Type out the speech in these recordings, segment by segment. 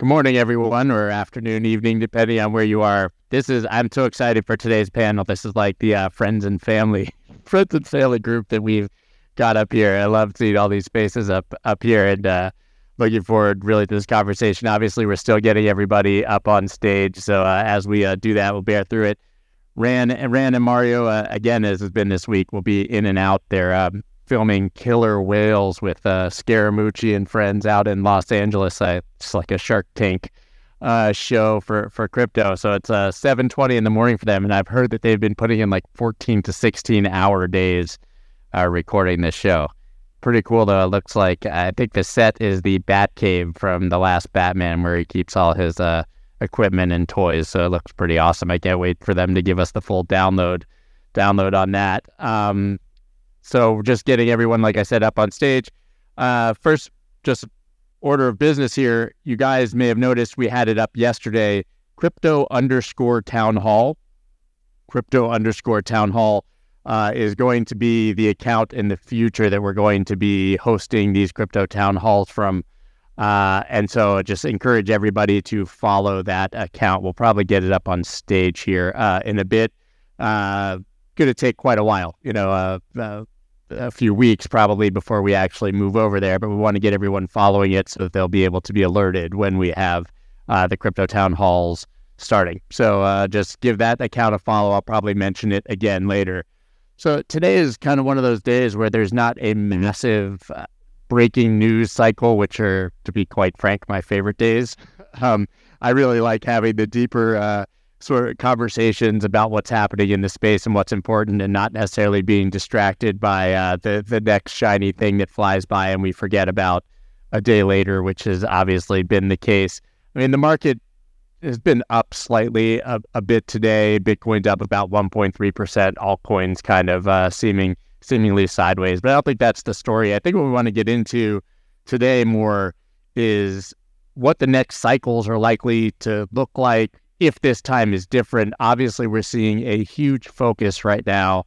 Good morning, everyone, or afternoon, evening, depending on where you are. This is, I'm so excited for today's panel. This is like the uh, friends and family, friends and family group that we've got up here. I love seeing all these faces up, up here and uh, looking forward really to this conversation. Obviously, we're still getting everybody up on stage. So uh, as we uh, do that, we'll bear through it. Ran, Ran and Mario, uh, again, as has been this week, will be in and out. They're um, filming killer whales with uh, Scaramucci and friends out in Los Angeles. Uh, it's like a Shark Tank uh, show for, for crypto. So it's uh, 7.20 in the morning for them. And I've heard that they've been putting in like 14 to 16 hour days uh, recording this show. Pretty cool, though. It looks like I think the set is the Bat Cave from the last Batman, where he keeps all his uh, equipment and toys. So it looks pretty awesome. I can't wait for them to give us the full download download on that. Um, so just getting everyone, like I said, up on stage. Uh, first, just order of business here. You guys may have noticed we had it up yesterday. Crypto underscore town hall. Crypto underscore town hall uh, is going to be the account in the future that we're going to be hosting these crypto town halls from. Uh, and so just encourage everybody to follow that account. We'll probably get it up on stage here uh, in a bit. Uh, going to take quite a while, you know, uh, uh, a few weeks probably before we actually move over there. But we want to get everyone following it so that they'll be able to be alerted when we have uh, the crypto town halls starting. So uh, just give that account a follow. I'll probably mention it again later. So today is kind of one of those days where there's not a massive uh, breaking news cycle, which are, to be quite frank, my favorite days. Um, I really like having the deeper uh, sort of conversations about what's happening in the space and what's important and not necessarily being distracted by uh, the the next shiny thing that flies by and we forget about a day later, which has obviously been the case. I mean, the market has been up slightly a, a bit today. Bitcoin's up about 1.3%. Altcoins kind of uh, seeming seemingly sideways, but I don't think that's the story. I think what we want to get into today more is what the next cycles are likely to look like if this time is different. Obviously, we're seeing a huge focus right now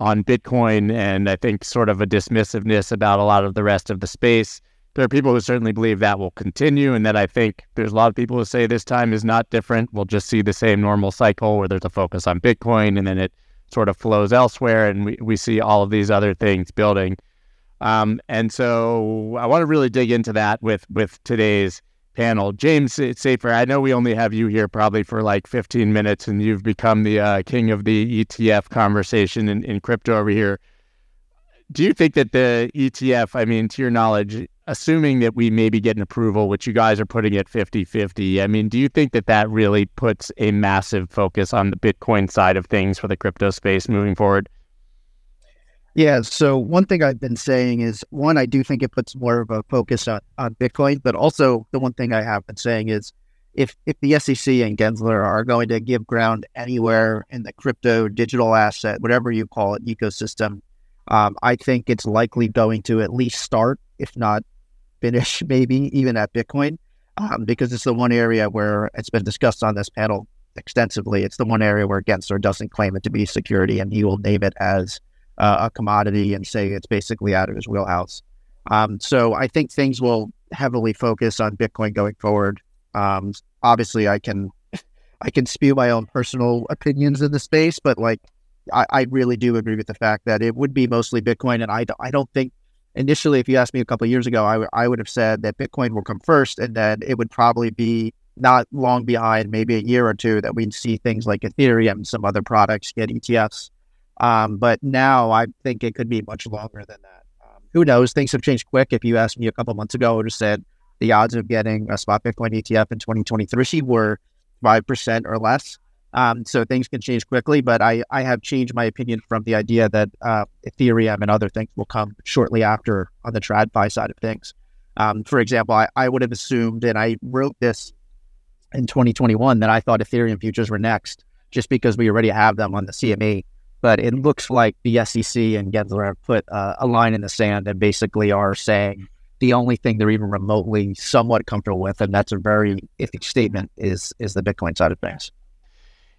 on Bitcoin and I think sort of a dismissiveness about a lot of the rest of the space. There are people who certainly believe that will continue, and that I think there's a lot of people who say this time is not different. We'll just see the same normal cycle where there's a focus on Bitcoin and then it sort of flows elsewhere, and we, we see all of these other things building. Um, and so I want to really dig into that with with today's panel. James Seyffart, I know we only have you here probably for like 15 minutes, and you've become the uh, king of the ETF conversation in, in crypto over here. Do you think that the ETF, I mean, to your knowledge, assuming that we maybe get an approval, which you guys are putting at 50 50, I mean, do you think that that really puts a massive focus on the Bitcoin side of things for the crypto space moving forward? Yeah. So one thing I've been saying is one, I do think it puts more of a focus on, on Bitcoin, but also the one thing I have been saying is if if the SEC and Gensler are going to give ground anywhere in the crypto digital asset, whatever you call it, ecosystem, um, I think it's likely going to at least start, if not finish, maybe even at Bitcoin, um, because it's the one area where it's been discussed on this panel extensively. It's the one area where Gensler doesn't claim it to be security, and he will name it as uh, a commodity and say it's basically out of his wheelhouse. Um, so I think things will heavily focus on Bitcoin going forward. Um, obviously, I can I can spew my own personal opinions in the space, but like I, I, really do agree with the fact that it would be mostly Bitcoin, and I I don't think initially, if you asked me a couple years ago, I, w- I would have said that Bitcoin will come first, and then it would probably be not long behind, maybe a year or two, that we'd see things like Ethereum and some other products get ETFs. Um, but now I think it could be much longer than that. Um, who knows? Things have changed quick. If you asked me a couple months ago, I would have said the odds of getting a spot Bitcoin ETF in 2023 were 5% or less. Um, so things can change quickly, but I, I have changed my opinion from the idea that uh, Ethereum and other things will come shortly after on the TradFi side of things. Um, for example, I, I would have assumed, and I wrote this in 2021, that I thought Ethereum futures were next, just because we already have them on the CME but it looks like the SEC and Gensler have put uh, a line in the sand and basically are saying the only thing they're even remotely somewhat comfortable with, and that's a very iffy statement, is is the Bitcoin side of things.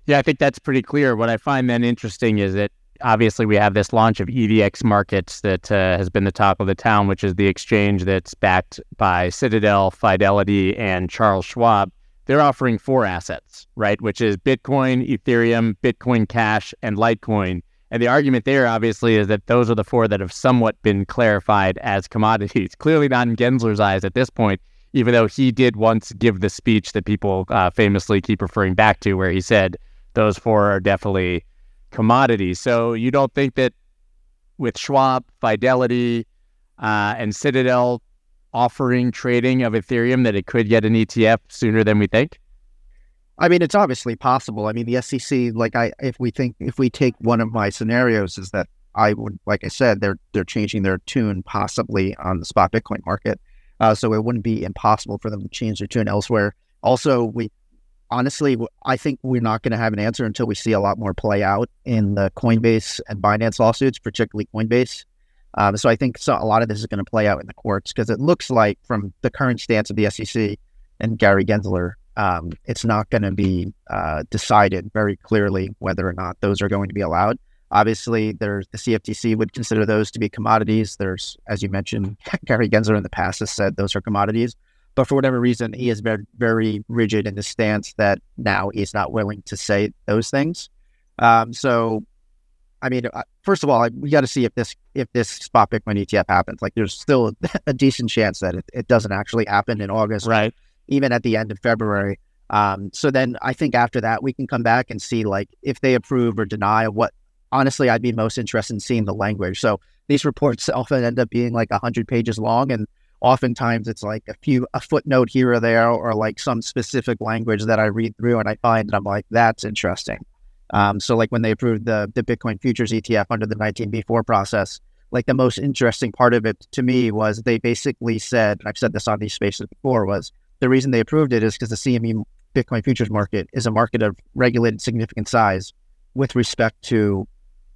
Yeah, I think that's pretty clear. What I find then interesting is that obviously we have this launch of EDX Markets that uh, has been the talk of the town, which is the exchange that's backed by Citadel, Fidelity, and Charles Schwab. They're offering four assets, right? Which is Bitcoin, Ethereum, Bitcoin Cash, and Litecoin. And the argument there, obviously, is that those are the four that have somewhat been clarified as commodities. Clearly not in Gensler's eyes at this point, even though he did once give the speech that people uh, famously keep referring back to, where he said those four are definitely commodities. So you don't think that with Schwab, Fidelity, uh, and Citadel offering trading of Ethereum that it could get an ETF sooner than we think? I mean, it's obviously possible. I mean, the SEC, like I, if we think, if we take one of my scenarios, is that I would, like I said, they're they're changing their tune possibly on the spot Bitcoin market, uh, so it wouldn't be impossible for them to change their tune elsewhere. Also, we honestly, I think we're not going to have an answer until we see a lot more play out in the Coinbase and Binance lawsuits, particularly Coinbase. Um, so I think so, a lot of this is going to play out in the courts because it looks like, from the current stance of the SEC and Gary Gensler, um, it's not going to be uh, decided very clearly whether or not those are going to be allowed. Obviously, there's the CFTC would consider those to be commodities. There's, as you mentioned, Gary Gensler in the past has said those are commodities, but for whatever reason, he is very, very rigid in the stance that now he's not willing to say those things. Um, so, I mean, uh, first of all, we got to see if this if this spot Bitcoin ETF happens. Like, there's still a decent chance that it, it doesn't actually happen in August, right? even at the end of February. Um, so then I think after that we can come back and see like if they approve or deny what. Honestly, I'd be most interested in seeing the language. So these reports often end up being like hundred pages long, and oftentimes it's like a few a footnote here or there, or like some specific language that I read through and I find and I'm like, that's interesting. Um, so like when they approved the the Bitcoin futures ETF under the 19b4 process, like the most interesting part of it to me was they basically said, and I've said this on these spaces before, was the reason they approved it is because the CME Bitcoin futures market is a market of regulated significant size with respect to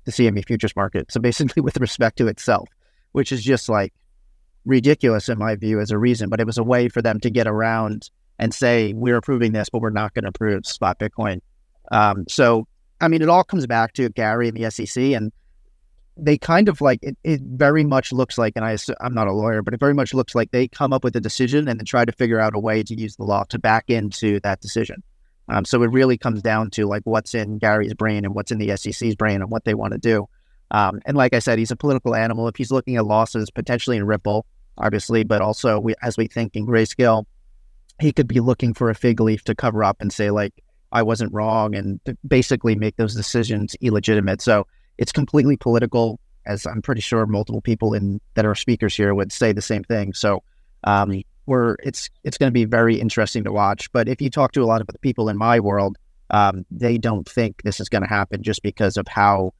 the CME futures market. So basically, with respect to itself, which is just like ridiculous in my view as a reason. But it was a way for them to get around and say, we're approving this, but we're not going to approve spot Bitcoin. Um, so, I mean, it all comes back to Gary and the SEC. And they kind of like it, it very much looks like, and I, I'm not a lawyer, but it very much looks like they come up with a decision and then try to figure out a way to use the law to back into that decision. Um, so it really comes down to like what's in Gary's brain and what's in the SEC's brain and what they want to do. Um, and like I said, he's a political animal. If he's looking at losses potentially in Ripple, obviously, but also we, as we think in grayscale, he could be looking for a fig leaf to cover up and say like I wasn't wrong and basically make those decisions illegitimate. So it's completely political, as I'm pretty sure multiple people in that are speakers here would say the same thing. So um, we're it's it's going to be very interesting to watch. But if you talk to a lot of the people in my world, um, they don't think this is going to happen just because of how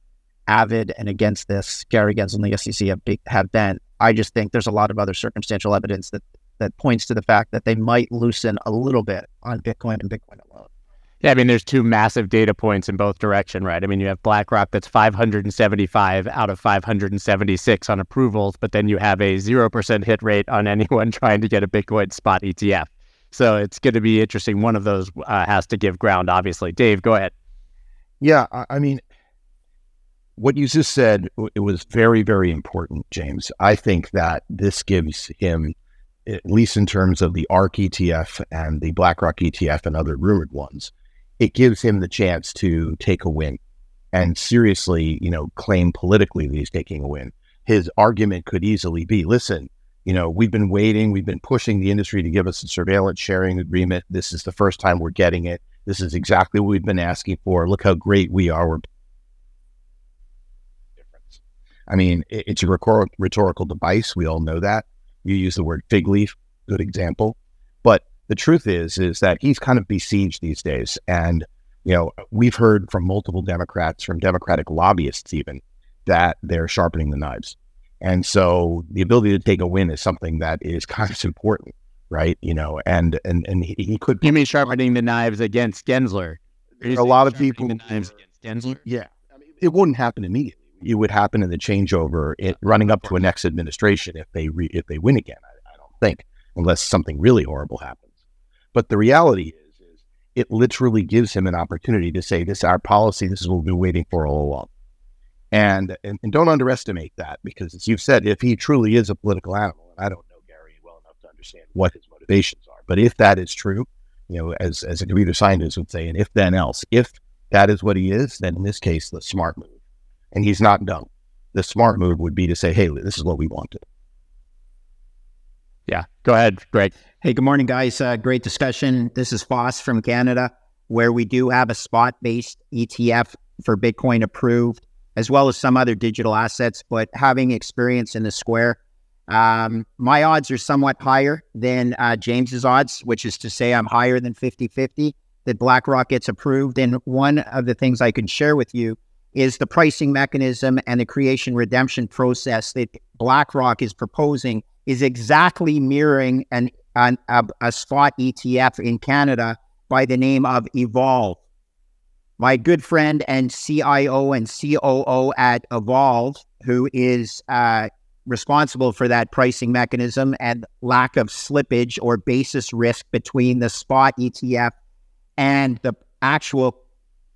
avid and against this Gary Gensler and the SEC have, be, have been. I just think there's a lot of other circumstantial evidence that that points to the fact that they might loosen a little bit on Bitcoin and Bitcoin alone. Yeah, I mean, there's two massive data points in both direction, right? I mean, you have BlackRock that's 575 out of 576 on approvals, but then you have a 0% hit rate on anyone trying to get a Bitcoin spot ETF. So it's going to be interesting. One of those uh, has to give ground, obviously. Dave, go ahead. Yeah, I mean, what you just said, it was very, very important, James. I think that this gives him, at least in terms of the ARK ETF and the BlackRock ETF and other rumored ones, it gives him the chance to take a win and seriously, you know, claim politically that he's taking a win. His argument could easily be, listen, you know, we've been waiting, we've been pushing the industry to give us a surveillance sharing agreement. This is the first time we're getting it. This is exactly what we've been asking for. Look how great we are. We're I mean, it's a rhetorical device. We all know that. You use the word fig leaf, good example. But the truth is, is that he's kind of besieged these days. And, you know, we've heard from multiple Democrats, from Democratic lobbyists even, that they're sharpening the knives. And so the ability to take a win is something that is kind of important, right? You know, and and and he, he could. You mean sharpening the knives against Gensler? A lot of people. The knives against Gensler. Yeah, I mean, it wouldn't happen immediately. It would happen in the changeover, it, running up to a next administration if they re, if they win again. I, I don't think, unless something really horrible happens. But the reality is, is it literally gives him an opportunity to say, this is our policy. This is what we've been waiting for all along. And, and, and don't underestimate that because, as you've said, if he truly is a political animal, and I don't know Gary well enough to understand what his motivations are, but if that is true, you know, as as a computer scientist would say, and if then else, if that is what he is, then in this case, the smart move, and he's not dumb. The smart move would be to say, "Hey, this is what we wanted." Go ahead, Greg. Hey, good morning, guys. Uh, great discussion. This is Foss from Canada, where we do have a spot based ETF for Bitcoin approved, as well as some other digital assets. But having experience in the square, um, my odds are somewhat higher than uh, James's odds, which is to say I'm higher than 50 50 that BlackRock gets approved. And one of the things I can share with you is the pricing mechanism and the creation redemption process that BlackRock is proposing is exactly mirroring an, an a, a spot ETF in Canada by the name of Evolve. My good friend and CIO and COO at Evolve, who is uh, responsible for that pricing mechanism and lack of slippage or basis risk between the spot ETF and the actual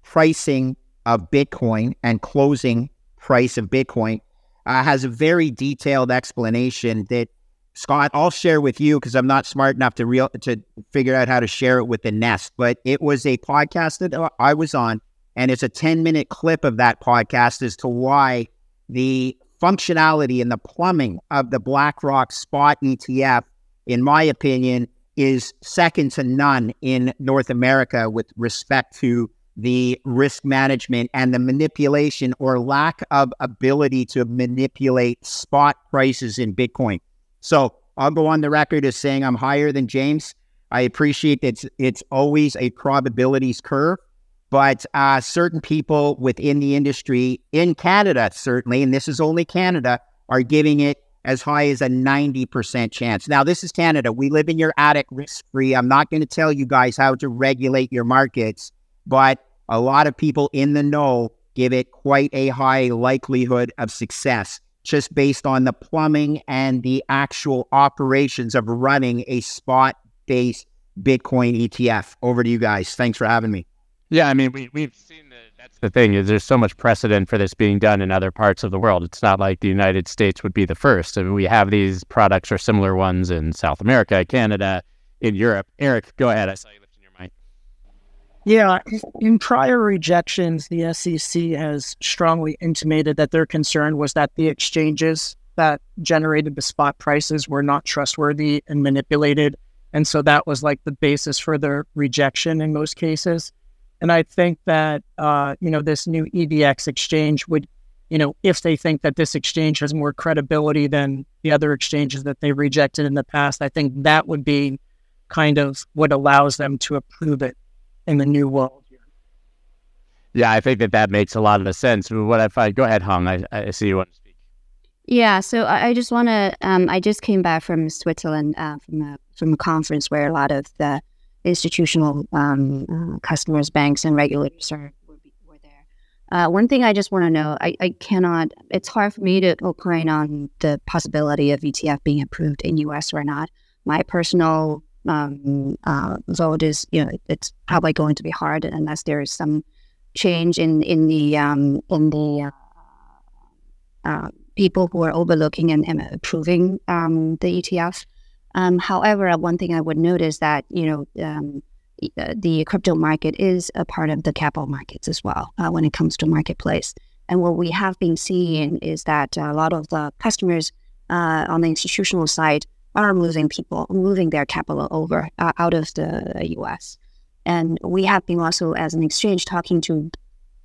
pricing of Bitcoin and closing price of Bitcoin, uh, has a very detailed explanation that Scott, I'll share with you because I'm not smart enough to real to figure out how to share it with the Nest. But it was a podcast that uh, I was on, and it's a 10 minute clip of that podcast as to why the functionality and the plumbing of the BlackRock Spot ETF, in my opinion, is second to none in North America with respect to the risk management and the manipulation or lack of ability to manipulate spot prices in Bitcoin. So I'll go on the record as saying I'm higher than James. I appreciate it's, it's always a probabilities curve, but uh, certain people within the industry in Canada, certainly, and this is only Canada, are giving it as high as a 90% chance. Now, this is Canada. We live in your attic risk free. I'm not going to tell you guys how to regulate your markets, but a lot of people in the know give it quite a high likelihood of success just based on the plumbing and the actual operations of running a spot based Bitcoin ETF. Over to you guys. Thanks for having me. Yeah, I mean, we, we've seen the, that's the thing is there's so much precedent for this being done in other parts of the world. It's not like the United States would be the first. I mean, we have these products or similar ones in South America, Canada, in Europe. Eric, go ahead. I saw you lifting your mic. Yeah, in prior rejections, the SEC has strongly intimated that their concern was that the exchanges that generated the spot prices were not trustworthy and manipulated. And so that was like the basis for their rejection in most cases. And I think that, uh, you know, this new EDX exchange would, you know, if they think that this exchange has more credibility than the other exchanges that they rejected in the past, I think that would be kind of what allows them to approve it in the new world. Yeah, I think that that makes a lot of sense. What if I go ahead, Hong. I, I see you want to speak. Yeah, so I, I just want to. Um, I just came back from Switzerland uh, from a from a conference where a lot of the institutional um, uh, customers, banks, and regulators are were, were there. Uh, one thing I just want to know, I, I cannot. It's hard for me to opine on the possibility of ETF being approved in US or not. My personal um, uh, vote is, you know, it's probably going to be hard unless there is some change in in the um, in the uh, uh, people who are overlooking and, and approving um, the ETF. Um, however, uh, one thing I would note is that you know um, uh, the crypto market is a part of the capital markets as well uh, when it comes to marketplace. And what we have been seeing is that a lot of the customers on the institutional side are moving people, moving their capital over uh, out of the U.S. And we have been also, as an exchange, talking to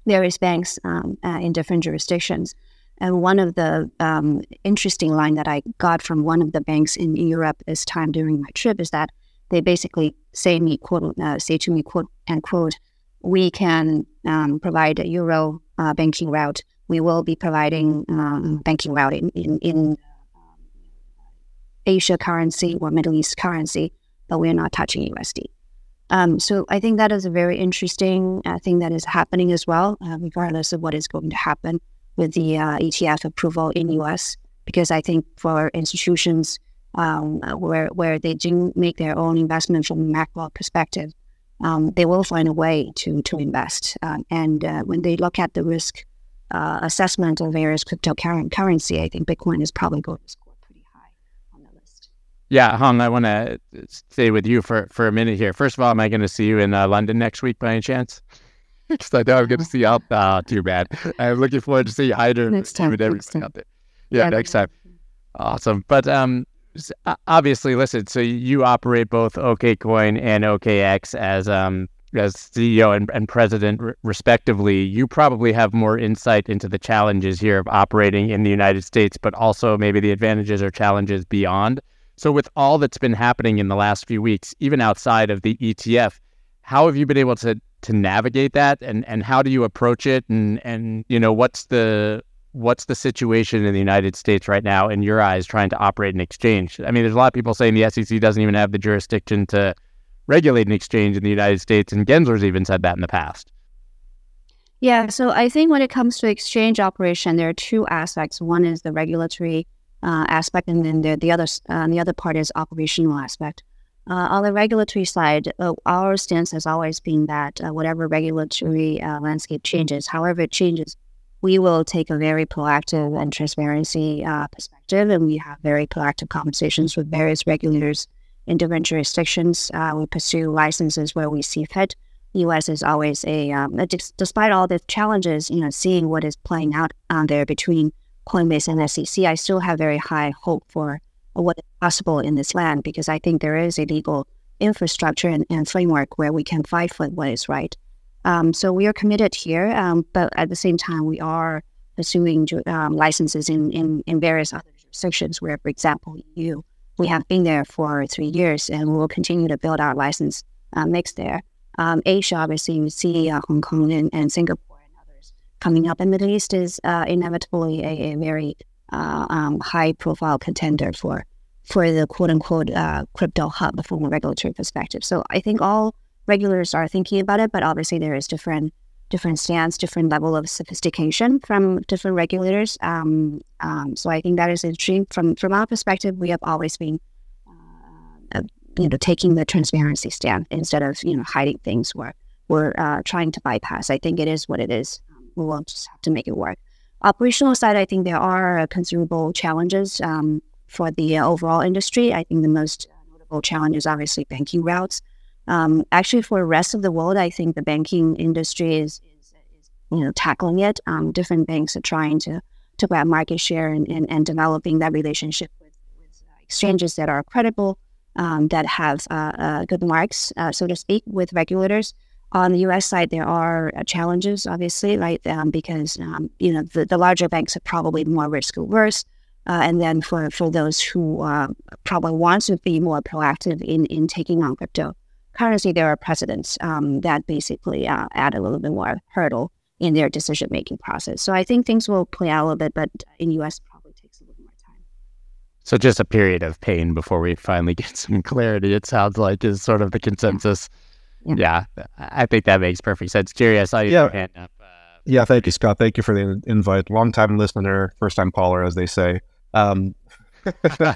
various banks um, uh, in different jurisdictions and one of the um, interesting line that I got from one of the banks in Europe this time during my trip is that they basically say me quote uh, say to me quote and quote we can um, provide a euro uh, banking route. We will be providing um, banking route in, in, in Asia currency or Middle East currency, but we're not touching USD. Um, so I think that is a very interesting uh, thing that is happening as well, uh, regardless of what is going to happen with the uh, ETF approval in US because I think for institutions um, where where they do make their own investment from a macro perspective, um, they will find a way to to invest. Um, and uh, when they look at the risk uh, assessment of various cryptocurrency, I think Bitcoin is probably going to score pretty high on the list. Yeah, Hong, I want to stay with you for, for a minute here. First of all, am I going to see you in uh, London next week by any chance? Because I know I'm going to see you out. Oh, too bad. I'm looking forward to see Hyder next time, and everybody next time. out there. Yeah, Yeah, next time. Awesome. But um, obviously, listen. So you operate both OKCoin and OKX as um as CEO and, and president, r- respectively. You probably have more insight into the challenges here of operating in the United States, but also maybe the advantages or challenges beyond. So, with all that's been happening in the last few weeks, even outside of the ETF, how have you been able to to navigate that, and and how do you approach it, and and you know what's the what's the situation in the United States right now in your eyes trying to operate an exchange? I mean, there's a lot of people saying the SEC doesn't even have the jurisdiction to regulate an exchange in the United States, and Gensler's even said that in the past. Yeah, so I think when it comes to exchange operation, there are two aspects. One is the regulatory uh, aspect, and then the the other uh, the other part is operational aspect. Uh, on the regulatory side, uh, our stance has always been that uh, whatever regulatory uh, landscape changes, however it changes, we will take a very proactive and transparency perspective, and we have very proactive conversations with various regulators in different jurisdictions. We pursue licenses where we see fit. U.S. is always a, um, a dis- despite all the challenges, you know, seeing what is playing out on there between Coinbase and SEC, I still have very high hope for what is possible in this land because I think there is a legal infrastructure and, and framework where we can fight for what is right. Um, so we are committed here, um, but at the same time, we are pursuing um, licenses in, in, in various other jurisdictions where, for example, EU, we have been there for three years and we will continue to build our license uh, mix there um, Asia, obviously, we see uh, Hong Kong and, and Singapore coming up. And Middle East is uh, inevitably a, a very uh, um, high-profile contender for for the quote-unquote uh, crypto hub from a regulatory perspective. So I think all regulators are thinking about it, but obviously there is different different stance, different level of sophistication from different regulators. Um, um, so I think that is interesting. From from our perspective, we have always been uh, you know, taking the transparency stand instead of, you know, hiding things where we're uh, trying to bypass. I think it is what it is. We will just have to make it work. Operational side, I think there are uh, considerable challenges um, for the uh, overall industry. I think the most notable challenge is obviously banking routes. Um, actually, for the rest of the world, I think the banking industry is, is, is you know, tackling it. Um, different banks are trying to, to grab market share and, and, and developing that relationship with, with uh, exchanges that are credible um, that have uh, uh, good marks, uh, so to speak, with regulators. On the U.S. side, there are uh, challenges, obviously, right? Um, because um, you know the, the larger banks are probably more risk averse, uh, and then for for those who uh, probably want to be more proactive in in taking on cryptocurrency, there are precedents um, that basically uh, add a little bit more hurdle in their decision making process. So I think things will play out a little bit, but in U.S. probably takes a little more time. So just a period of pain before we finally get some clarity. It sounds like is sort of the consensus. Yeah, Yeah. I think that makes perfect sense. Jerry, I saw you Yeah. hand up. Uh, Yeah, thank you, Scott. Thank you for the invite. Long time listener, first time caller, as they say. Um, I-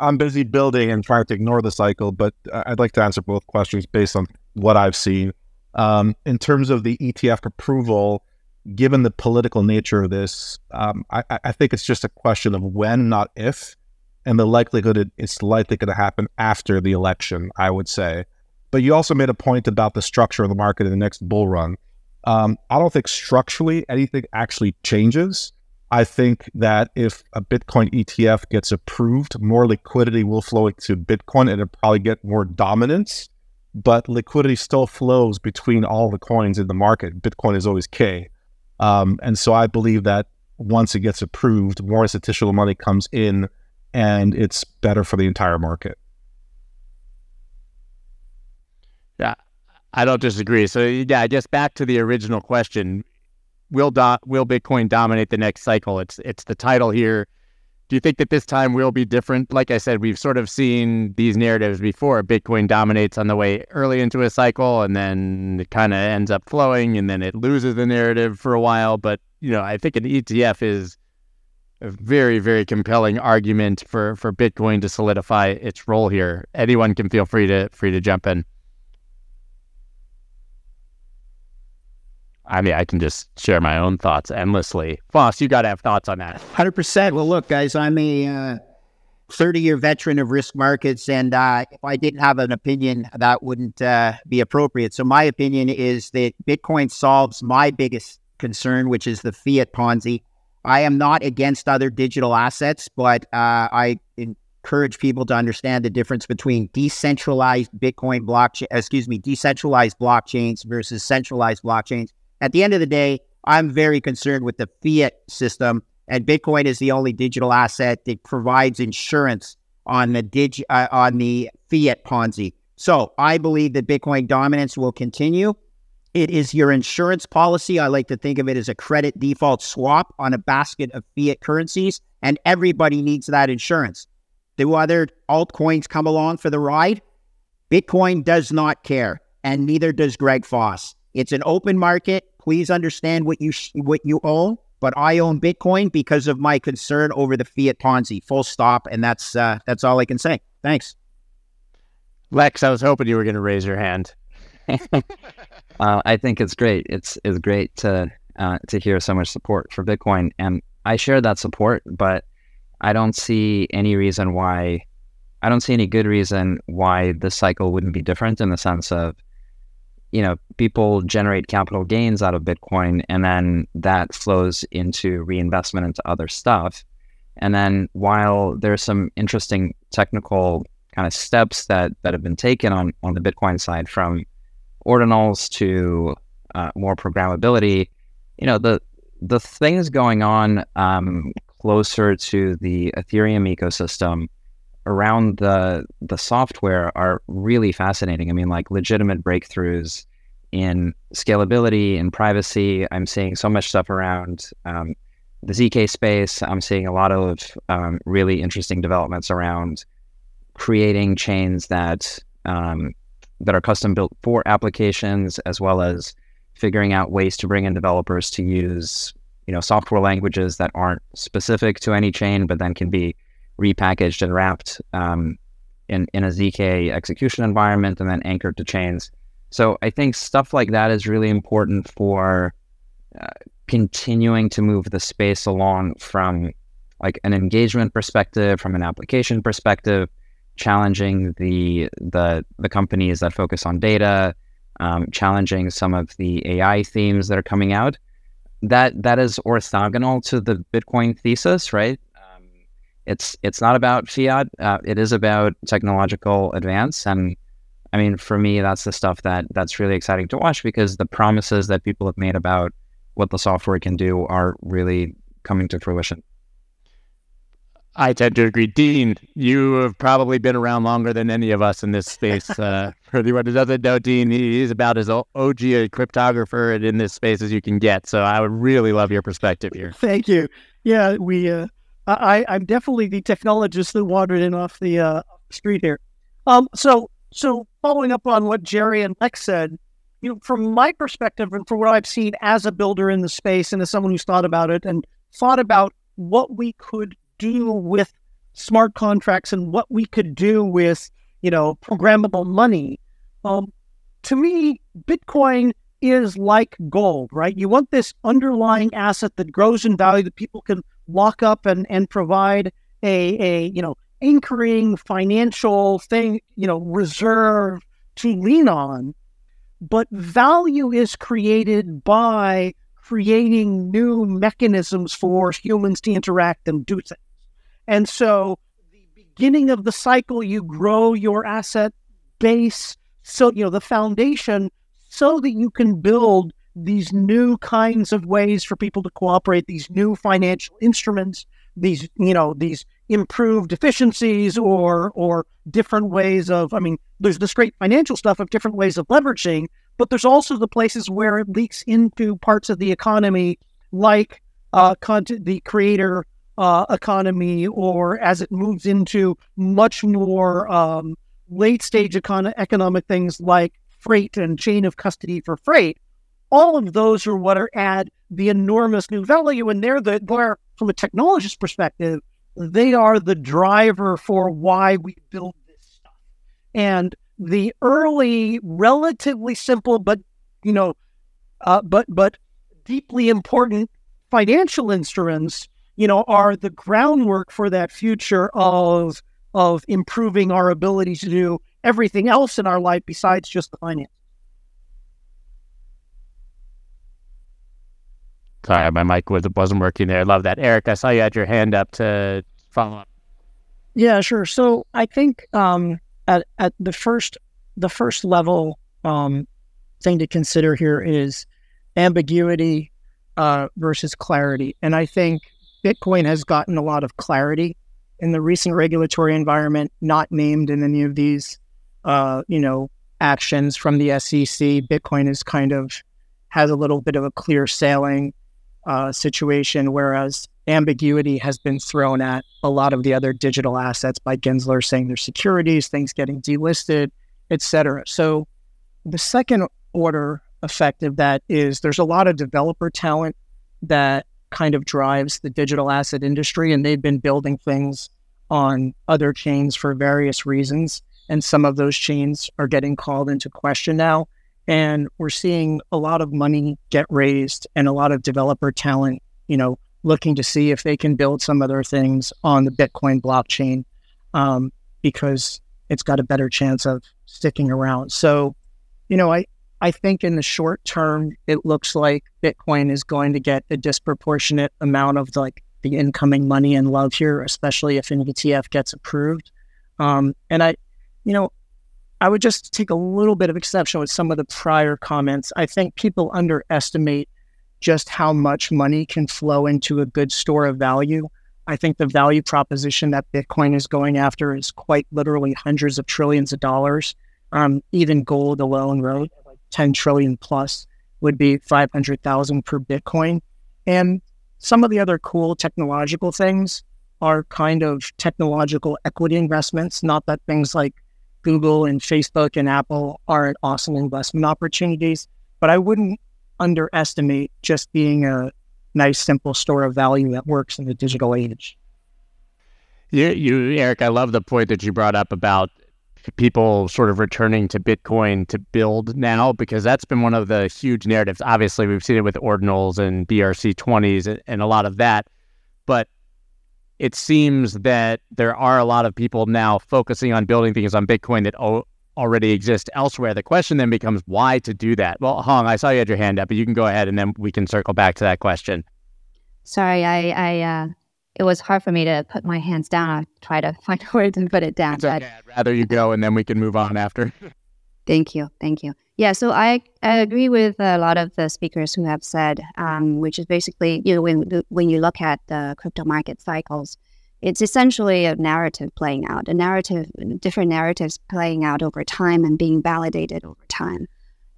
I'm busy building and trying to ignore the cycle, but I'd like to answer both questions based on what I've seen. Um, in terms of the ETF approval, given the political nature of this, um, I, I- I think it's just a question of when, not if, and the likelihood it, it's likely going to happen after the election. I would say. But you also made a point about the structure of the market in the next bull run. Um, I don't think structurally anything actually changes. I think that if a Bitcoin ETF gets approved, more liquidity will flow into Bitcoin and it'll probably get more dominance. But liquidity still flows between all the coins in the market. Bitcoin is always K. Um, and so I believe that once it gets approved, more institutional money comes in and it's better for the entire market. I don't disagree. So yeah, I guess back to the original question: Will do- will Bitcoin dominate the next cycle? It's it's the title here. Do you think that this time will be different? Like I said, we've sort of seen these narratives before. Bitcoin dominates on the way early into a cycle, and then it kind of ends up flowing, and then it loses the narrative for a while. But you know, I think an ETF is a very very compelling argument for for Bitcoin to solidify its role here. Anyone can feel free to free to jump in. I mean, I can just share my own thoughts endlessly. Foss, you got to have thoughts on that. Hundred percent. Well, look, guys, I'm a uh, 30 year veteran of risk markets, and uh, if I didn't have an opinion, that wouldn't uh, be appropriate. So my opinion is that Bitcoin solves my biggest concern, which is the fiat Ponzi. I am not against other digital assets, but uh, I encourage people to understand the difference between decentralized Bitcoin blockchain, excuse me, decentralized blockchains versus centralized blockchains. At the end of the day, I'm very concerned with the fiat system, and Bitcoin is the only digital asset that provides insurance on the dig uh, on the fiat Ponzi. So I believe that Bitcoin dominance will continue. It is your insurance policy. I like to think of it as a credit default swap on a basket of fiat currencies, and everybody needs that insurance. Do other altcoins come along for the ride? Bitcoin does not care, and neither does Greg Foss. It's an open market. Please understand what you sh- what you own. But I own Bitcoin because of my concern over the fiat Ponzi. Full stop, and that's uh, that's all I can say. Thanks, Lex. I was hoping you were going to raise your hand. uh, I think it's great. It's it's great to uh, to hear so much support for Bitcoin, and I share that support. But I don't see any reason why. I don't see any good reason why the cycle wouldn't be different in the sense of, you know, people generate capital gains out of Bitcoin, and then that flows into reinvestment into other stuff. And then while there's some interesting technical kind of steps that that have been taken on on the Bitcoin side from ordinals to uh, more programmability, you know, the the things going on um, closer to the Ethereum ecosystem around the the software are really fascinating. I mean, like legitimate breakthroughs in scalability and privacy. I'm seeing so much stuff around um, the zk space. I'm seeing a lot of um, really interesting developments around creating chains that um, that are custom built for applications, as well as figuring out ways to bring in developers to use you know software languages that aren't specific to any chain, but then can be repackaged and wrapped um, in in a zk execution environment and then anchored to chains. So I think stuff like that is really important for uh, continuing to move the space along from like an engagement perspective, from an application perspective, challenging the the the companies that focus on data, um, challenging some of the AI themes that are coming out. That that is orthogonal to the Bitcoin thesis, right? It's it's not about fiat. Uh, it is about technological advance, and I mean, for me, that's the stuff that that's really exciting to watch because the promises that people have made about what the software can do are really coming to fruition. I tend to agree. Dean, you have probably been around longer than any of us in this space. Uh, for anyone who doesn't know, Dean, he's about as OG a cryptographer in this space as you can get. So I would really love your perspective here. Thank you. Yeah, we. Uh, I, I'm definitely the technologist that wandered in off the uh, street here. Um, so, so following up on what Jerry and Lex said, you know, from my perspective and from what I've seen as a builder in the space and as someone who's thought about it and thought about what we could do with smart contracts and what we could do with, you know, programmable money. Um, to me, Bitcoin is like gold, right? You want this underlying asset that grows in value that people can lock up and, and provide a, a, you know, anchoring financial thing, you know, reserve to lean on. But value is created by creating new mechanisms for humans to interact and do things. And so, the beginning of the cycle, you grow your asset base, so you know the foundation, so that you can build these new kinds of ways for people to cooperate, these new financial instruments, these you know these improved efficiencies or or different ways of. I mean, there's this great financial stuff of different ways of leveraging, but there's also the places where it leaks into parts of the economy, like uh, content, the creator uh, economy or as it moves into much more um, late stage econ- economic things like freight and chain of custody for freight, all of those are what are add the enormous new value. And they're the they're from a technologist perspective, they are the driver for why we build this stuff. And the early, relatively simple, but you know, uh, but but deeply important financial instruments, you know, are the groundwork for that future of of improving our ability to do everything else in our life besides just the finance. Sorry, my mic was, wasn't working there. I love that. Eric, I saw you had your hand up to follow up. Yeah, sure. So I think um, at, at the first the first level um, thing to consider here is ambiguity uh, versus clarity. And I think Bitcoin has gotten a lot of clarity in the recent regulatory environment, not named in any of these, uh, you know, actions from the SEC. Bitcoin is kind of has a little bit of a clear sailing uh, situation, whereas ambiguity has been thrown at a lot of the other digital assets by Gensler saying they're securities, things getting delisted, et cetera. So the second order effect of that is there's a lot of developer talent that kind of drives the digital asset industry, and they've been building things on other chains for various reasons. And some of those chains are getting called into question now. And we're seeing a lot of money get raised and a lot of developer talent, you know, looking to see if they can build some other things on the Bitcoin blockchain um, because it's got a better chance of sticking around. So, you know, I, I think in the short term, it looks like Bitcoin is going to get a disproportionate amount of like the incoming money and love here, especially if an ETF gets approved. Um, and I, you know, I would just take a little bit of exception with some of the prior comments. I think people underestimate just how much money can flow into a good store of value. I think the value proposition that Bitcoin is going after is quite literally hundreds of trillions of dollars. Um, even gold alone, right, like 10 trillion plus would be 500,000 per Bitcoin. And some of the other cool technological things are kind of technological equity investments, not that things like Google and Facebook and Apple aren't awesome investment opportunities, but I wouldn't underestimate just being a nice, simple store of value that works in the digital age. You, you, Eric, I love the point that you brought up about people sort of returning to Bitcoin to build now, because that's been one of the huge narratives. Obviously, we've seen it with ordinals and BRC20s and a lot of that. But it seems that there are a lot of people now focusing on building things on Bitcoin that o- already exist elsewhere. The question then becomes why to do that? Well, Hong, I saw you had your hand up, but you can go ahead and then we can circle back to that question. Sorry, I, I uh, it was hard for me to put my hands down. I try to find a words and put it down. It's okay. I'd rather you go and then we can move on after. Thank you. Thank you. Yeah, so I, I agree with a lot of the speakers who have said, um, which is basically, you know, when, when you look at the crypto market cycles, it's essentially a narrative playing out, a narrative, different narratives playing out over time and being validated over time.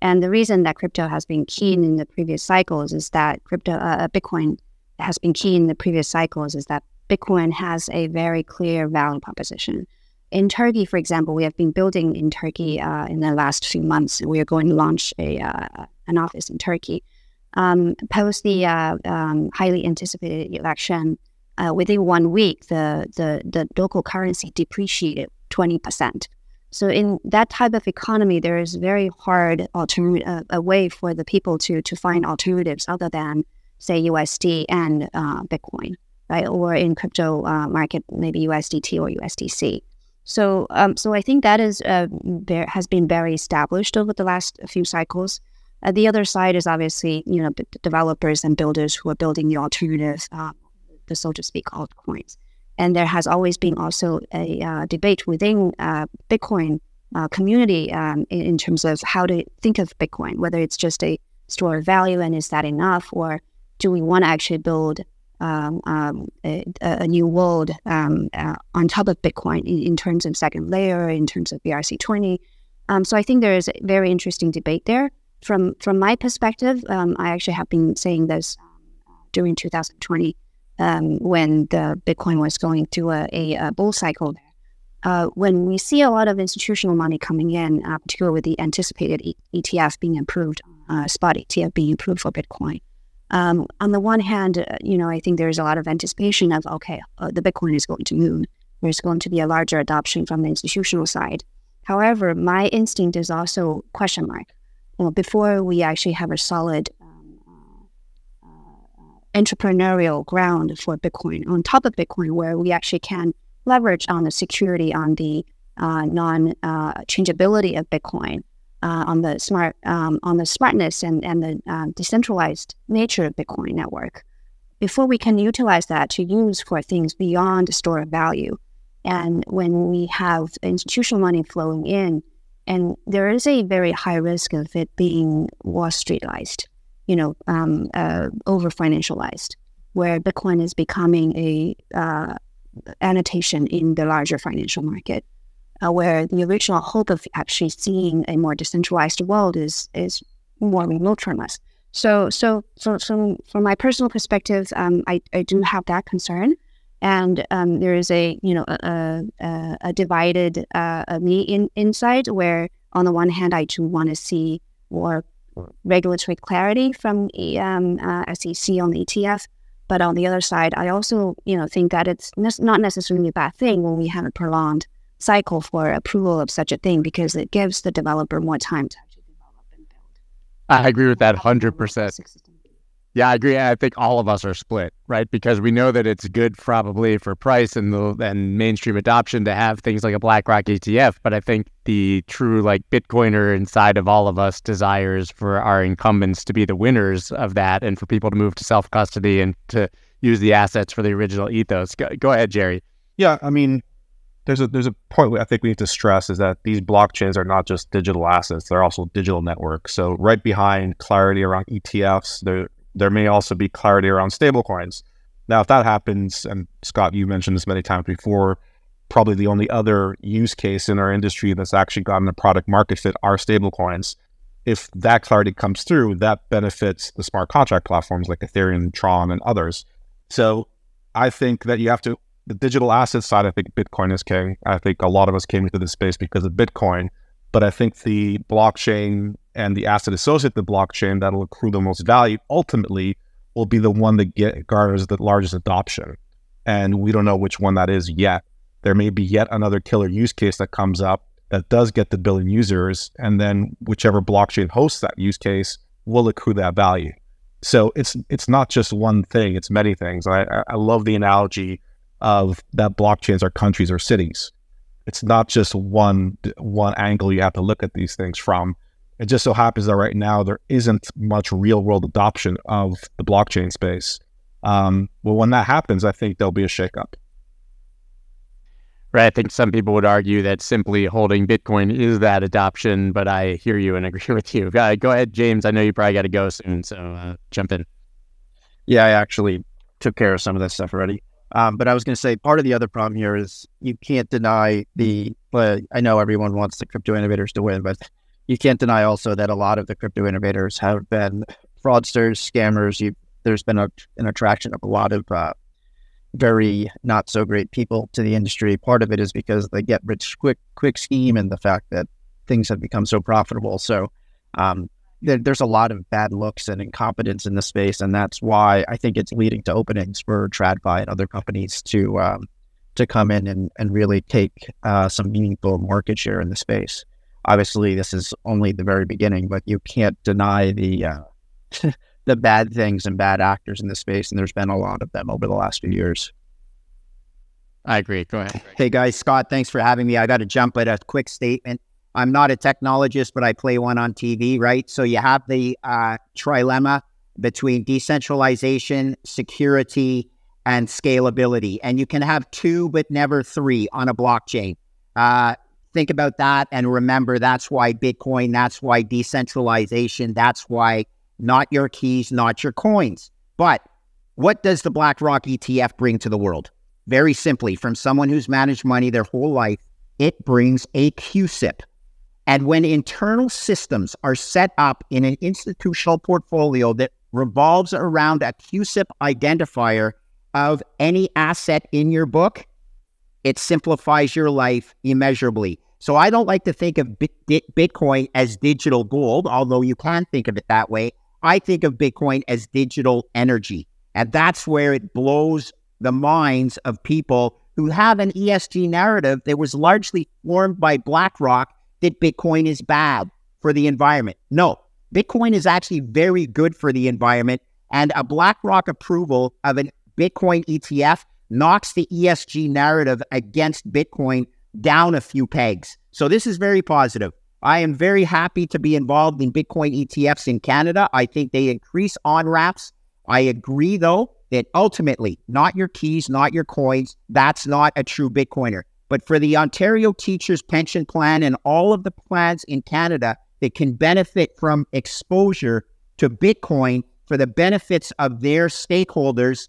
And the reason that crypto has been keen in the previous cycles is that crypto, uh, Bitcoin has been key in the previous cycles is that Bitcoin has a very clear value proposition in Turkey, for example, we have been building in Turkey uh, in the last few months. We are going to launch a uh, an office in Turkey. Um, post the uh, um, highly anticipated election, uh, within one week, the, the the local currency depreciated twenty percent. So in that type of economy, there is very hard alternative uh, a way for the people to to find alternatives other than say USD and uh, Bitcoin, right? Or in crypto market, maybe USDT or USDC. So, um, so I think that is uh, has been very established over the last few cycles. Uh, the other side is obviously you know b- developers and builders who are building the alternative, uh, the so to speak altcoins. And there has always been also a uh, debate within uh, Bitcoin uh, community um, in, in, terms of how to think of Bitcoin, whether it's just a store of value and is that enough, or do we want to actually build um, um, a, a, new world um, uh, on top of Bitcoin in, in, terms of second layer, in terms of BRC20. Um, so I think there is a very interesting debate there. From from my perspective, um, I actually have been saying this during 2020 um, when the Bitcoin was going through a, a, a bull cycle. Uh, when we see a lot of institutional money coming in, uh, particularly with the anticipated e- ETF being approved, uh, spot ETF being approved for Bitcoin, um, on the one hand, uh, you know, I think there's a lot of anticipation of, okay, uh, the Bitcoin is going to move. There's going to be a larger adoption from the institutional side. However, my instinct is also question mark. know, before we actually have a solid um, uh, uh, entrepreneurial ground for Bitcoin on top of Bitcoin, where we actually can leverage on the security, on the uh, non changeability of Bitcoin, uh, on the smart, um, on the smartness and and the um, decentralized nature of Bitcoin network. Before we can utilize that to use for things beyond store of value, and when we have institutional money flowing in, and there is a very high risk of it being Wall Streetized, you know, um, uh, over financialized, where Bitcoin is becoming a uh, annotation in the larger financial market uh, where the original hope of actually seeing a more decentralized world is is more remote from us. So, so, so, so from my personal perspective, um, I, I do have that concern, and um, there is a you know a, a, a divided uh, me in, inside where on the one hand I do want to see more regulatory clarity from um, uh, SEC on the ETF, but on the other side, I also you know think that it's not necessarily a bad thing when we have a prolonged cycle for approval of such a thing because it gives the developer more time to actually develop and build. I agree with that 100%. Yeah, I agree. I think all of us are split, right? Because we know that it's good probably for price and the and mainstream adoption to have things like a BlackRock ETF, but I think the true like Bitcoiner inside of all of us desires for our incumbents to be the winners of that and for people to move to self custody and to use the assets for the original ethos. Go, go ahead, Jerry. Yeah, I mean, there's a there's a point I think we need to stress is that these blockchains are not just digital assets; they're also digital networks. So right behind clarity around ETFs, there there may also be clarity around stablecoins. Now, if that happens, and Scott, you mentioned this many times before, probably the only other use case in our industry that's actually gotten a product market fit are stablecoins. If that clarity comes through, that benefits the smart contract platforms like Ethereum, Tron, and others. So I think that you have to the digital asset side, I think Bitcoin is king. I think a lot of us came into this space because of Bitcoin, but I think the blockchain and the asset associated with the blockchain that'll accrue the most value ultimately will be the one that get, garners the largest adoption. And we don't know which one that is yet. There may be yet another killer use case that comes up that does get the billion users, and then whichever blockchain hosts that use case will accrue that value. So it's it's not just one thing; it's many things. I, I love the analogy of that blockchains are countries or cities. It's not just one one angle you have to look at these things from. It just so happens that right now there isn't much real world adoption of the blockchain space. Um, well, when that happens, I think there'll be a shakeup. Right. I think some people would argue that simply holding Bitcoin is that adoption, but I hear you and agree with you. Uh, go ahead, James. I know you probably got to go soon, so uh, jump in. Yeah, I actually took care of some of that stuff already. Um, but I was going to say part of the other problem here is you can't deny the. Well, I know everyone wants the crypto innovators to win, but you can't deny also that a lot of the crypto innovators have been fraudsters, scammers. You, there's been a, an attraction of a lot of uh, very not so great people to the industry. Part of it is because they get rich quick quick scheme and the fact that things have become so profitable. So um, there, there's a lot of bad looks and incompetence in the space, and that's why I think it's leading to openings for TradFi and other companies to um, to come in and, and really take uh, some meaningful market share in the space. Obviously, this is only the very beginning, but you can't deny the uh, the bad things and bad actors in the space, and there's been a lot of them over the last few years. I agree. Go ahead. Hey guys, Scott, thanks for having me. I got to jump at a quick statement. I'm not a technologist, but I play one on TV, right? So you have the uh, trilemma between decentralization, security, and scalability. And you can have two, but never three on a blockchain. Uh, think about that and remember that's why Bitcoin, that's why decentralization, that's why not your keys, not your coins. But what does the BlackRock ETF bring to the world? Very simply, from someone who's managed money their whole life, it brings a CUSIP, and when internal systems are set up in an institutional portfolio that revolves around a CUSIP identifier of any asset in your book, it simplifies your life immeasurably. So I don't like to think of Bitcoin as digital gold, although you can think of it that way. I think of Bitcoin as digital energy. And that's where it blows the minds of people who have an ESG narrative that was largely formed by BlackRock that Bitcoin is bad for the environment. No, Bitcoin is actually very good for the environment, and a BlackRock approval of a Bitcoin ETF knocks the ESG narrative against Bitcoin down a few pegs. So this is very positive. I am very happy to be involved in Bitcoin ETFs in Canada. I think they increase on ramps. I agree, though, that ultimately, not your keys, not your coins, that's not a true Bitcoiner. But for the Ontario Teachers Pension Plan and all of the plans in Canada that can benefit from exposure to Bitcoin for the benefits of their stakeholders,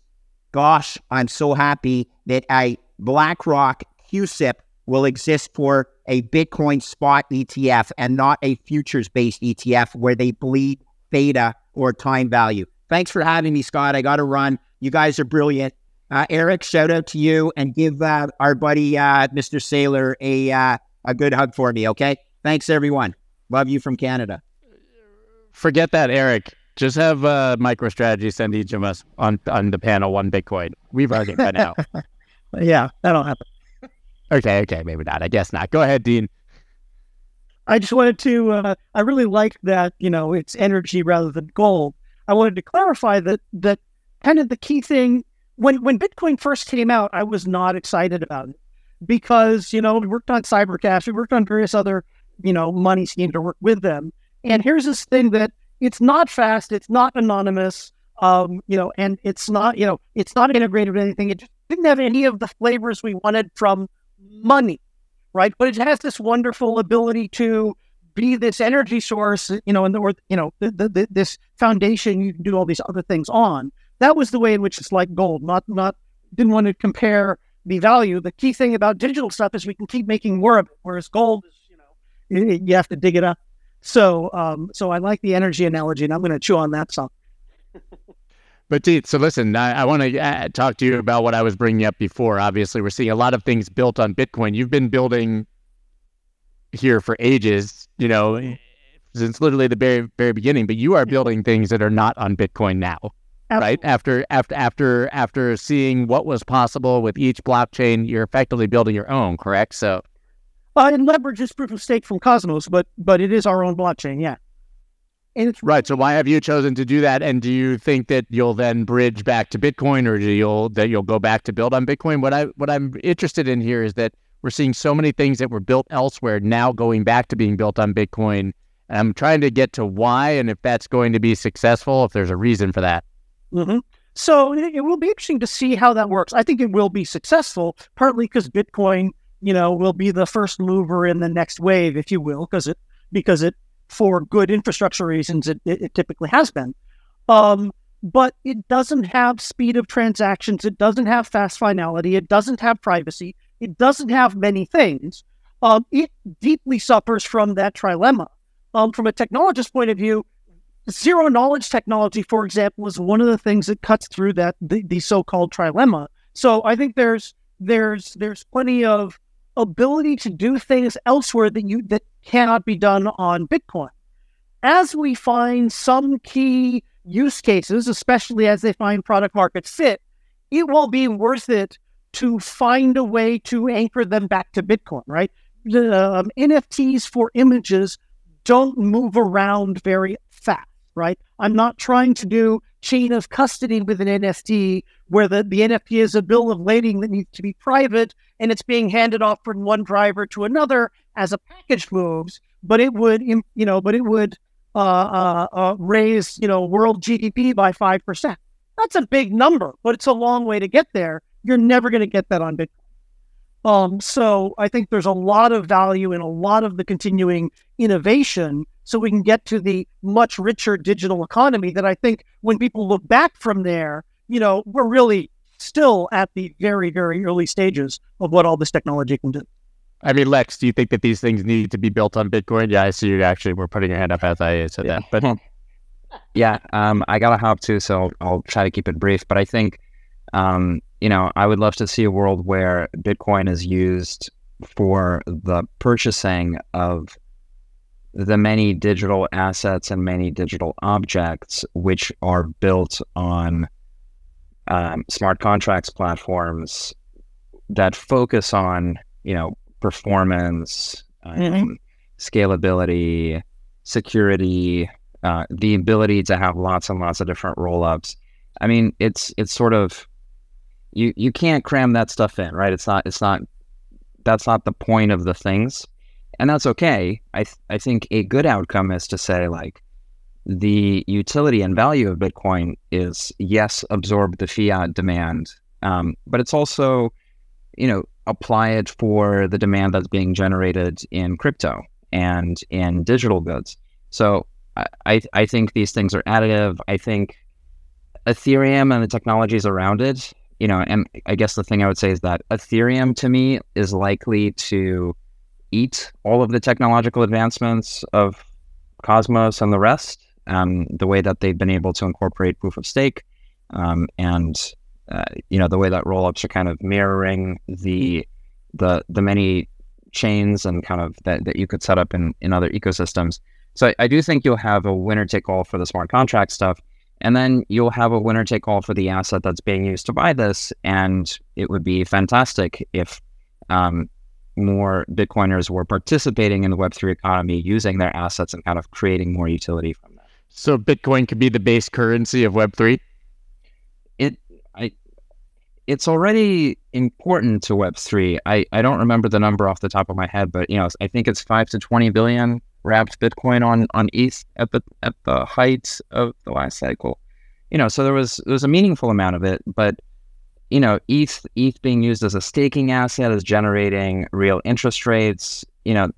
gosh, I'm so happy that a BlackRock CUSIP will exist for a Bitcoin spot ETF and not a futures based ETF where they bleed beta or time value. Thanks for having me, Scott. I got to run. You guys are brilliant. Uh, Eric, shout out to you and give uh, our buddy uh, Mr. Saylor a uh, a good hug for me. Okay, thanks everyone. Love you from Canada. Forget that, Eric. Just have uh, MicroStrategy send each of us on on the panel one Bitcoin. We've already by now. yeah, that'll happen. Okay, okay, maybe not. I guess not. Go ahead, Dean. I just wanted to. Uh, I really like that. You know, it's energy rather than gold. I wanted to clarify that that kind of the key thing when when Bitcoin first came out, I was not excited about it because you know we worked on Cybercash, we worked on various other you know money schemes to work with them. And here's this thing that it's not fast, it's not anonymous, um, you know, and it's not you know it's not integrated with anything. It just didn't have any of the flavors we wanted from money, right? But it has this wonderful ability to be this energy source, you know, and the, or you know the, the, the, this foundation you can do all these other things on that was the way in which it's like gold. Not not didn't want to compare the value. The key thing about digital stuff is we can keep making more of it, whereas gold is you know you, you have to dig it up. So um, so I like the energy analogy, and I'm going to chew on that some. But so listen, I, I want to uh, talk to you about what I was bringing up before. Obviously, we're seeing a lot of things built on Bitcoin. You've been building here for ages, you know, since literally the very very beginning. But you are building things that are not on Bitcoin now right? After after after after seeing what was possible with each blockchain, you're effectively building your own, correct? So, uh, it leverages proof of stake from Cosmos, but but it is our own blockchain, yeah. And it's right. So why have you chosen to do that? And do you think that you'll then bridge back to Bitcoin, or do you'll that you'll go back to build on Bitcoin? What I what I'm interested in here is that we're seeing so many things that were built elsewhere now going back to being built on Bitcoin. And I'm trying to get to why and if that's going to be successful, if there's a reason for that. Mm-hmm. So it, will be interesting to see how that works. I think it will be successful, partly because Bitcoin, you know, will be the first mover in the next wave, if you will, because it because it for good infrastructure reasons it, it, it typically has been. Um, but it doesn't have speed of transactions. It doesn't have fast finality. It doesn't have privacy. It doesn't have many things. Um, it deeply suffers from that trilemma. Um, from a technologist point of view, zero knowledge technology, for example, is one of the things that cuts through that the, the so-called trilemma. So I think there's there's there's plenty of ability to do things elsewhere that you that cannot be done on Bitcoin. As we find some key use cases, especially as they find product market fit, it will be worth it to find a way to anchor them back to Bitcoin, right? The um, NFTs for images don't move around very fast right? I'm not trying to do chain of custody with an NFT where the, the NFT is a bill of lading that needs to be private and it's being handed off from one driver to another as a package moves, but it would, you know, but it would uh, uh, uh, raise, you know, world GDP by 5%. That's a big number, but it's a long way to get there. You're never going to get that on Bitcoin. Um, so I think there's a lot of value in a lot of the continuing innovation so we can get to the much richer digital economy that I think when people look back from there, you know, we're really still at the very, very early stages of what all this technology can do. I mean, Lex, do you think that these things need to be built on Bitcoin? Yeah, I see you actually were putting your hand up as I said that. But yeah, um, I got to hop too, so I'll try to keep it brief. But I think, um, you know, I would love to see a world where Bitcoin is used for the purchasing of the many digital assets and many digital objects which are built on um, smart contracts platforms that focus on you know performance um, mm-hmm. scalability security uh, the ability to have lots and lots of different rollups. I mean, it's it's sort of you you can't cram that stuff in, right? It's not it's not that's not the point of the things, and that's okay. I th- I think a good outcome is to say like the utility and value of Bitcoin is yes, absorb the fiat demand, um, but it's also you know apply it for the demand that's being generated in crypto and in digital goods. So I I think these things are additive. I think Ethereum and the technologies around it, you know, and I guess the thing I would say is that Ethereum to me is likely to eat all of the technological advancements of Cosmos and the rest. Um, the way that they've been able to incorporate proof of stake, um, and uh, you know the way that rollups are kind of mirroring the the the many chains and kind of that, that you could set up in in other ecosystems. So I, I do think you'll have a winner take all for the smart contract stuff. And then you'll have a winner take all for the asset that's being used to buy this. And it would be fantastic if um, more Bitcoiners were participating in the Web3 economy, using their assets and kind of creating more utility from that. So Bitcoin could be the base currency of Web3? It, I, it's already important to Web3. I, I don't remember the number off the top of my head, but you know, I think it's five to 20 billion wrapped Bitcoin on on ETH at the at the height of the last cycle. You know, so there was there was a meaningful amount of it, but you know, ETH ETH being used as a staking asset is generating real interest rates. You know,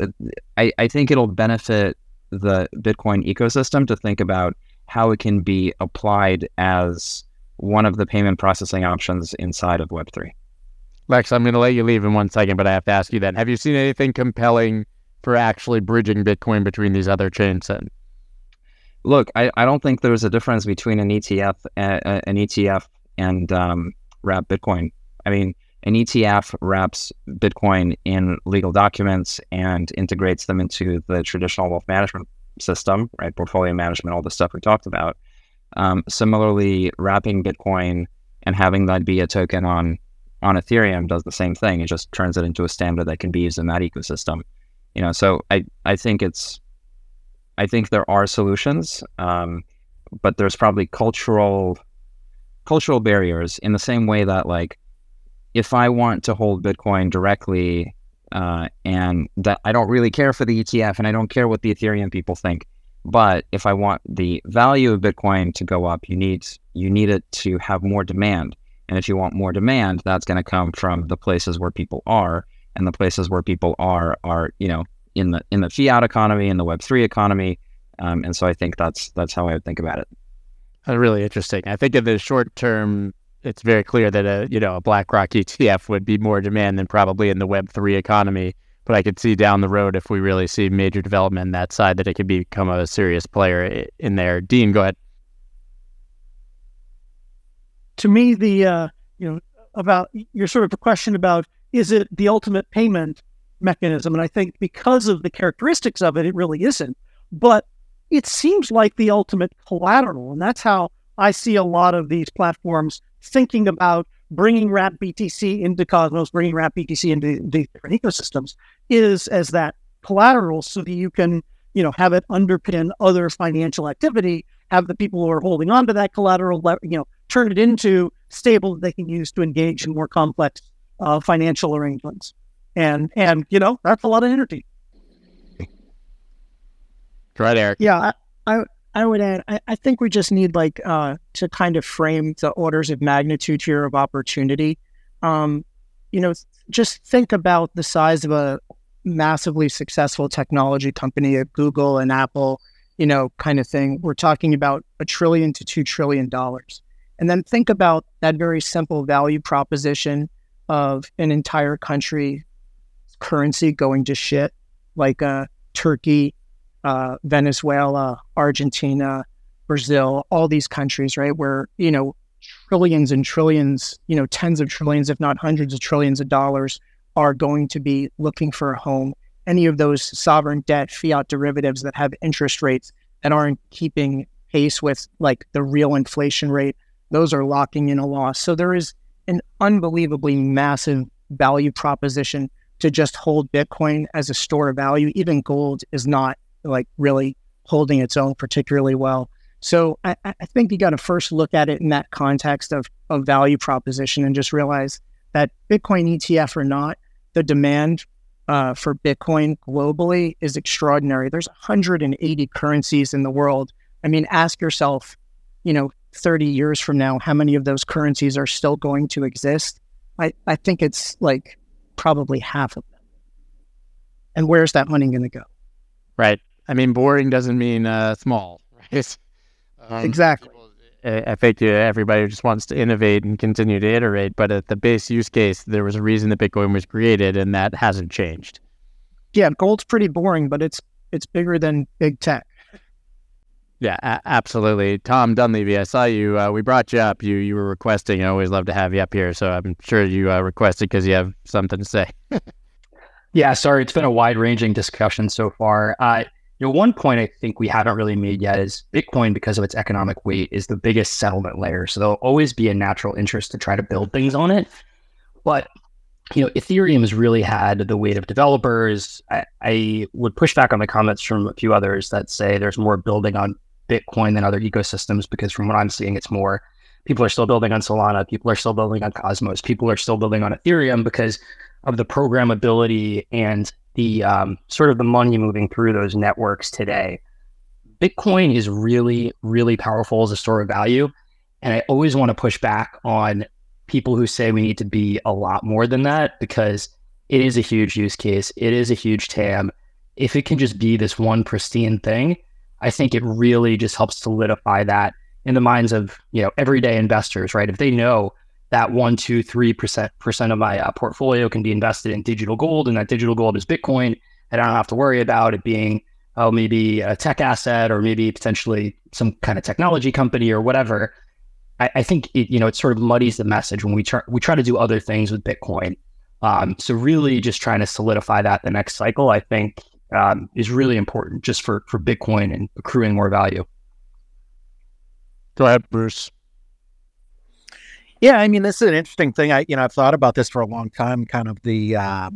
I, I think it'll benefit the Bitcoin ecosystem to think about how it can be applied as one of the payment processing options inside of Web3. Lex, I'm going to let you leave in one second, but I have to ask you then have you seen anything compelling for actually bridging Bitcoin between these other chains then? Look, I, I don't think there's a difference between an ETF, uh, an ETF and um, wrap Bitcoin. I mean, an ETF wraps Bitcoin in legal documents and integrates them into the traditional wealth management system, right? Portfolio management, all the stuff we talked about. Um, similarly, wrapping Bitcoin and having that be a token on on Ethereum does the same thing. It just turns it into a standard that can be used in that ecosystem you know, so I, I think it's, I think there are solutions, um, but there's probably cultural, cultural barriers in the same way that like, if I want to hold Bitcoin directly, uh, and that I don't really care for the ETF and I don't care what the Ethereum people think, but if I want the value of Bitcoin to go up, you need you need it to have more demand. And if you want more demand, that's going to come from the places where people are and the places where people are are you know in the in the fiat economy in the Web three economy, um, and so I think that's that's how I would think about it. That's really interesting. I think in the short term, it's very clear that a you know a BlackRock ETF would be more demand than probably in the Web three economy. But I could see down the road if we really see major development on that side that it could become a serious player in there. Dean, go ahead. To me, the uh, you know about your sort of question about is it the ultimate payment mechanism. And I think because of the characteristics of it, it really isn't. But it seems like the ultimate collateral. And that's how I see a lot of these platforms thinking about bringing Wrap BTC into Cosmos, bringing Wrap BTC into the different ecosystems is as that collateral so that you can, you know, have it underpin other financial activity, have the people who are holding on to that collateral, you know, turn it into stable that they can use to engage in more complex uh, financial arrangements. And and you know, that's a lot of energy. Right, Eric. Yeah, I, I I would add, I, I, think we just need like uh, to kind of frame the orders of magnitude here of opportunity. Um, you know, just think about the size of a massively successful technology company at Google and Apple, you know, kind of thing. We're talking about a trillion to two trillion dollars. And then think about that very simple value proposition of an entire country currency going to shit, like uh, Turkey, uh, Venezuela, Argentina, Brazil, all these countries, right, where you know trillions and trillions, you know, tens of trillions, if not hundreds of trillions of dollars, are going to be looking for a home. Any of those sovereign debt, fiat derivatives that have interest rates that aren't keeping pace with like the real inflation rate, those are locking in a loss. So there is an unbelievably massive value proposition to just hold Bitcoin as a store of value. Even gold is not like really holding its own particularly well. So I, I think you got to first look at it in that context of, of value proposition and just realize that Bitcoin ETF or not, the demand uh, for Bitcoin globally is extraordinary. There's 180 currencies in the world. I mean, ask yourself, you know, 30 years from now, how many of those currencies are still going to exist? I, I think it's like probably half of them. And where's that money going to go? Right. I mean, boring doesn't mean uh, small, right? Um, exactly. I think everybody just wants to innovate and continue to iterate, but at the base use case, there was a reason that Bitcoin was created, and that hasn't changed. Yeah, gold's pretty boring, but it's it's bigger than big tech. Yeah, a- absolutely. Tom Dunleavy, I saw you. Uh, we brought you up. You you were requesting. I always love to have you up here, so I'm sure you uh, requested because you have something to say. yeah, sorry, it's been a wide ranging discussion so far. Uh, you know, one point I think we haven't really made yet is Bitcoin, because of its economic weight, is the biggest settlement layer. So there'll always be a natural interest to try to build things on it. But you know, Ethereum has really had the weight of developers. I, I, would push back on the comments from a few others that say there's more building on Bitcoin than other ecosystems, because from what I'm seeing, it's more people are still building on Solana, people are still building on Cosmos, people are still building on Ethereum because of the programmability and the um, sort of the money moving through those networks today. Bitcoin is really, really powerful as a store of value. And I always want to push back on people who say we need to be a lot more than that because it is a huge use case. It is a huge TAM. If it can just be this one pristine thing, I think it really just helps solidify that in the minds of you know everyday investors, right? If they know that one, two, three percent percent of my uh, portfolio can be invested in digital gold, and that digital gold is Bitcoin, and I don't have to worry about it being oh maybe a tech asset or maybe potentially some kind of technology company or whatever. I, I think it you know it sort of muddies the message when we try we try to do other things with Bitcoin. Um, so really, just trying to solidify that the next cycle, I think, um, is really important just for for Bitcoin and accruing more value. Go ahead, Bruce. Yeah, I mean, this is an interesting thing. I, you know, I've thought about this for a long time. Kind of the, uh,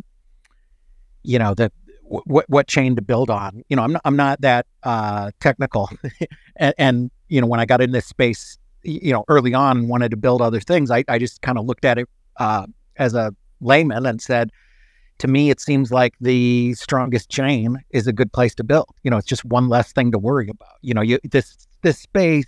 you know, the what what chain to build on. You know, I'm not I'm not that uh, technical, and, and, you know, when I got in this space, you know, early on, wanted to build other things. I I just kind of looked at it uh, as a layman and said, to me, it seems like the strongest chain is a good place to build. You know, it's just one less thing to worry about. You know, you this this space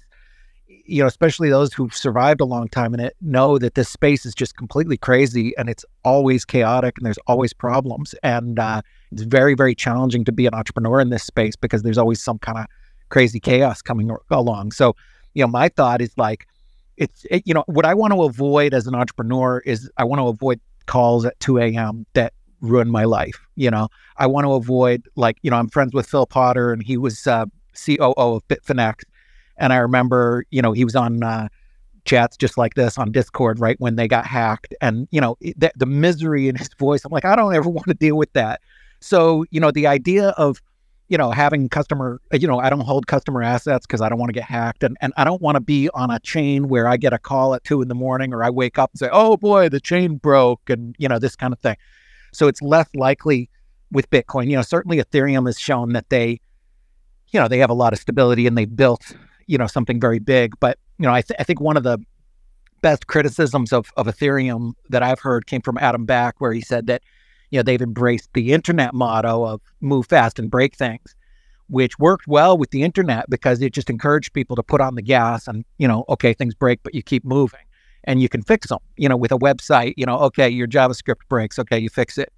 you know, especially those who've survived a long time in it know that this space is just completely crazy and it's always chaotic and there's always problems. And uh, it's very, very challenging to be an entrepreneur in this space because there's always some kind of crazy chaos coming along. So, you know, my thought is like, it's, it, you know, what I want to avoid as an entrepreneur is I want to avoid calls at 2 a.m. that ruin my life. You know, I want to avoid like, you know, I'm friends with Phil Potter and he was uh, COO of Bitfinex and I remember, you know, he was on uh, chats just like this on Discord right when they got hacked, and you know, the, the misery in his voice. I'm like, I don't ever want to deal with that. So, you know, the idea of you know, having customer, you know, I don't hold customer assets because I don't want to get hacked. And, and I don't want to be on a chain where I get a call at two in the morning or I wake up and say, oh boy, the chain broke and, you know, this kind of thing. So it's less likely with Bitcoin. You know, certainly Ethereum has shown that they, you know, they have a lot of stability and they built you know something very big. But you know, I, th- I think one of the best criticisms of, of Ethereum that I've heard came from Adam Back, where he said that you know they've embraced the internet motto of move fast and break things, which worked well with the internet because it just encouraged people to put on the gas and you know okay things break but you keep moving and you can fix them. You know with a website, you know okay your JavaScript breaks, okay you fix it.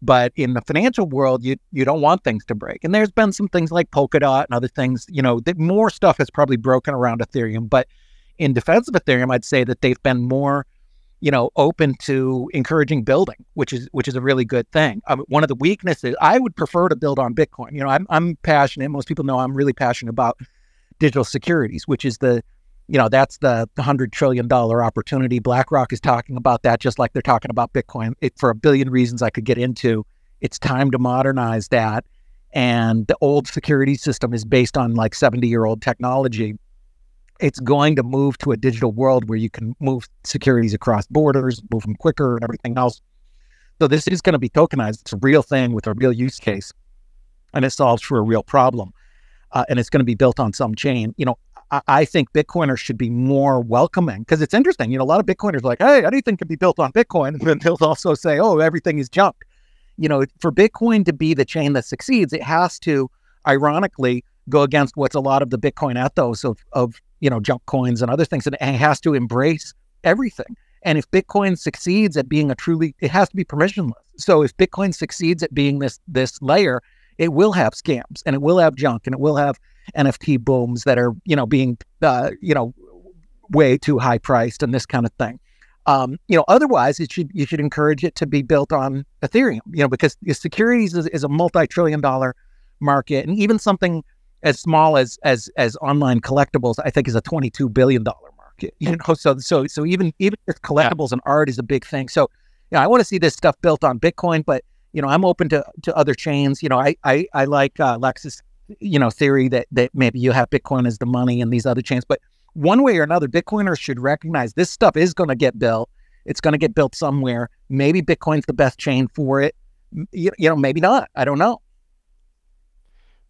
But in the financial world, you you don't want things to break. And there's been some things like Polkadot and other things, you know, that more stuff has probably broken around Ethereum. But in defense of Ethereum, I'd say that they've been more, you know, open to encouraging building, which is which is a really good thing. Um, one of the weaknesses, I would prefer to build on Bitcoin. You know, I'm I'm passionate. Most people know I'm really passionate about digital securities, which is the you know, that's the hundred trillion dollar opportunity. BlackRock is talking about that, just like they're talking about Bitcoin. It, for a billion reasons I could get into, it's time to modernize that. And the old security system is based on like 70 year old technology. It's going to move to a digital world where you can move securities across borders, move them quicker, and everything else. So this is going to be tokenized. It's a real thing with a real use case, and it solves for a real problem. uh, and it's going to be built on some chain. You know, I, I think Bitcoiners should be more welcoming because it's interesting. You know, a lot of Bitcoiners are like, hey, anything can be built on Bitcoin, and then they'll also say, oh, everything is junk. You know, for Bitcoin to be the chain that succeeds, it has to, ironically, go against what's a lot of the Bitcoin ethos of of you know junk coins and other things, and it has to embrace everything. And if Bitcoin succeeds at being a truly, it has to be permissionless. So if Bitcoin succeeds at being this this layer, it will have scams and it will have junk and it will have NFT booms that are you know being uh, you know way too high priced and this kind of thing. Um, you know, otherwise, it should you should encourage it to be built on Ethereum. You know, because securities is, is a multi-trillion dollar market, and even something as small as as as online collectibles, I think, is a twenty-two billion dollar market. You know, so so so even even if collectibles yeah. and art is a big thing. So, you know, I want to see this stuff built on Bitcoin, but you know, I'm open to to other chains. You know, I I, I like uh, Lex's, you know, theory that that maybe you have Bitcoin as the money and these other chains, but one way or another, Bitcoiners should recognize this stuff is going to get built. It's going to get built somewhere. Maybe Bitcoin's the best chain for it. You, you know, maybe not. I don't know.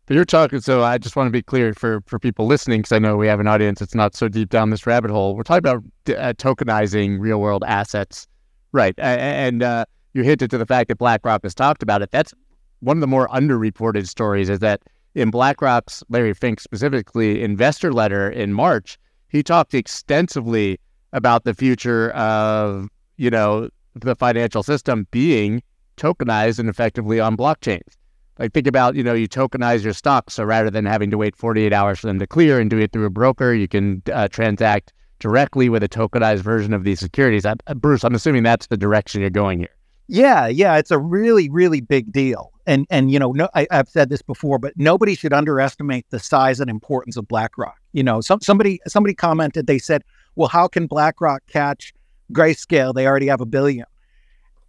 But you're talking, so I just want to be clear for for people listening, because I know we have an audience that's not so deep down this rabbit hole. We're talking about uh, tokenizing real world assets, right? And uh, you hinted to the fact that BlackRock has talked about it. That's one of the more underreported stories. Is that in BlackRock's Larry Fink specifically investor letter in March, he talked extensively about the future of you know the financial system being tokenized and effectively on blockchains. Like think about, you know, you tokenize your stocks. So rather than having to wait 48 hours for them to clear and do it through a broker, you can uh, transact directly with a tokenized version of these securities. I, Bruce, I'm assuming that's the direction you're going here. Yeah, yeah, it's a really, really big deal. And and you know, no, I, have said this before, but nobody should underestimate the size and importance of BlackRock. You know, some somebody somebody commented, they said, "Well, how can BlackRock catch Grayscale? They already have a billion.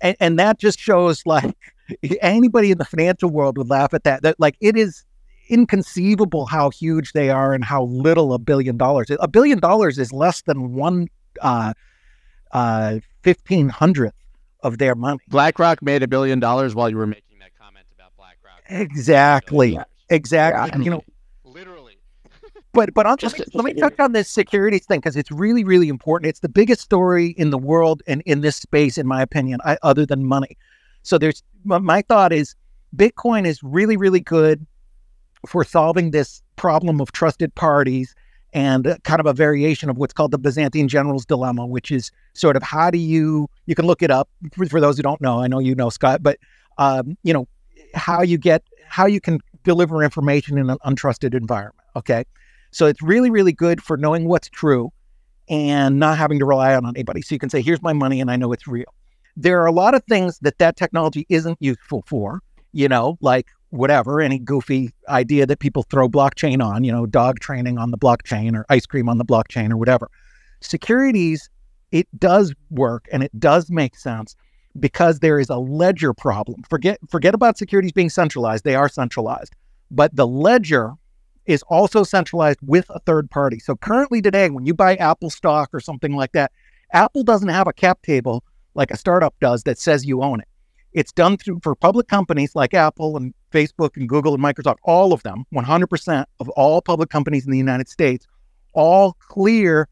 And, and that just shows like anybody in the financial world would laugh at that. That like it is inconceivable how huge they are and how little a billion dollars. A billion dollars is less than one uh, uh, fifteen hundredth of their money. BlackRock made a billion dollars while you were making that comment about BlackRock. Exactly. Exactly. Yeah, you know, literally. but but just, let me, let me touch on this securities thing because it's really really important. It's the biggest story in the world and in this space, in my opinion, I, other than money. So there's my thought is Bitcoin is really, really good for solving this problem of trusted parties and uh, kind of a variation of what's called the Byzantine general's dilemma, which is sort of how do you you can look it up for, for those who don't know. I know you know Scott, but um, you know how you get how you can deliver information in an untrusted environment. Okay, so it's really really good for knowing what's true and not having to rely on anybody. So you can say, "Here's my money, and I know it's real." there are a lot of things that that technology isn't useful for, you know, like whatever, any goofy idea that people throw blockchain on, you know, dog training on the blockchain or ice cream on the blockchain or whatever. Securities, it does work and it does make sense because there is a ledger problem. Forget forget about securities being centralized. They are centralized. But the ledger is also centralized with a third party. So currently today, when you buy Apple stock or something like that, Apple doesn't have a cap table like a startup does that says you own it. It's done through for public companies like Apple and Facebook and Google and Microsoft, all of them, 100% of all public companies in the United States, all clear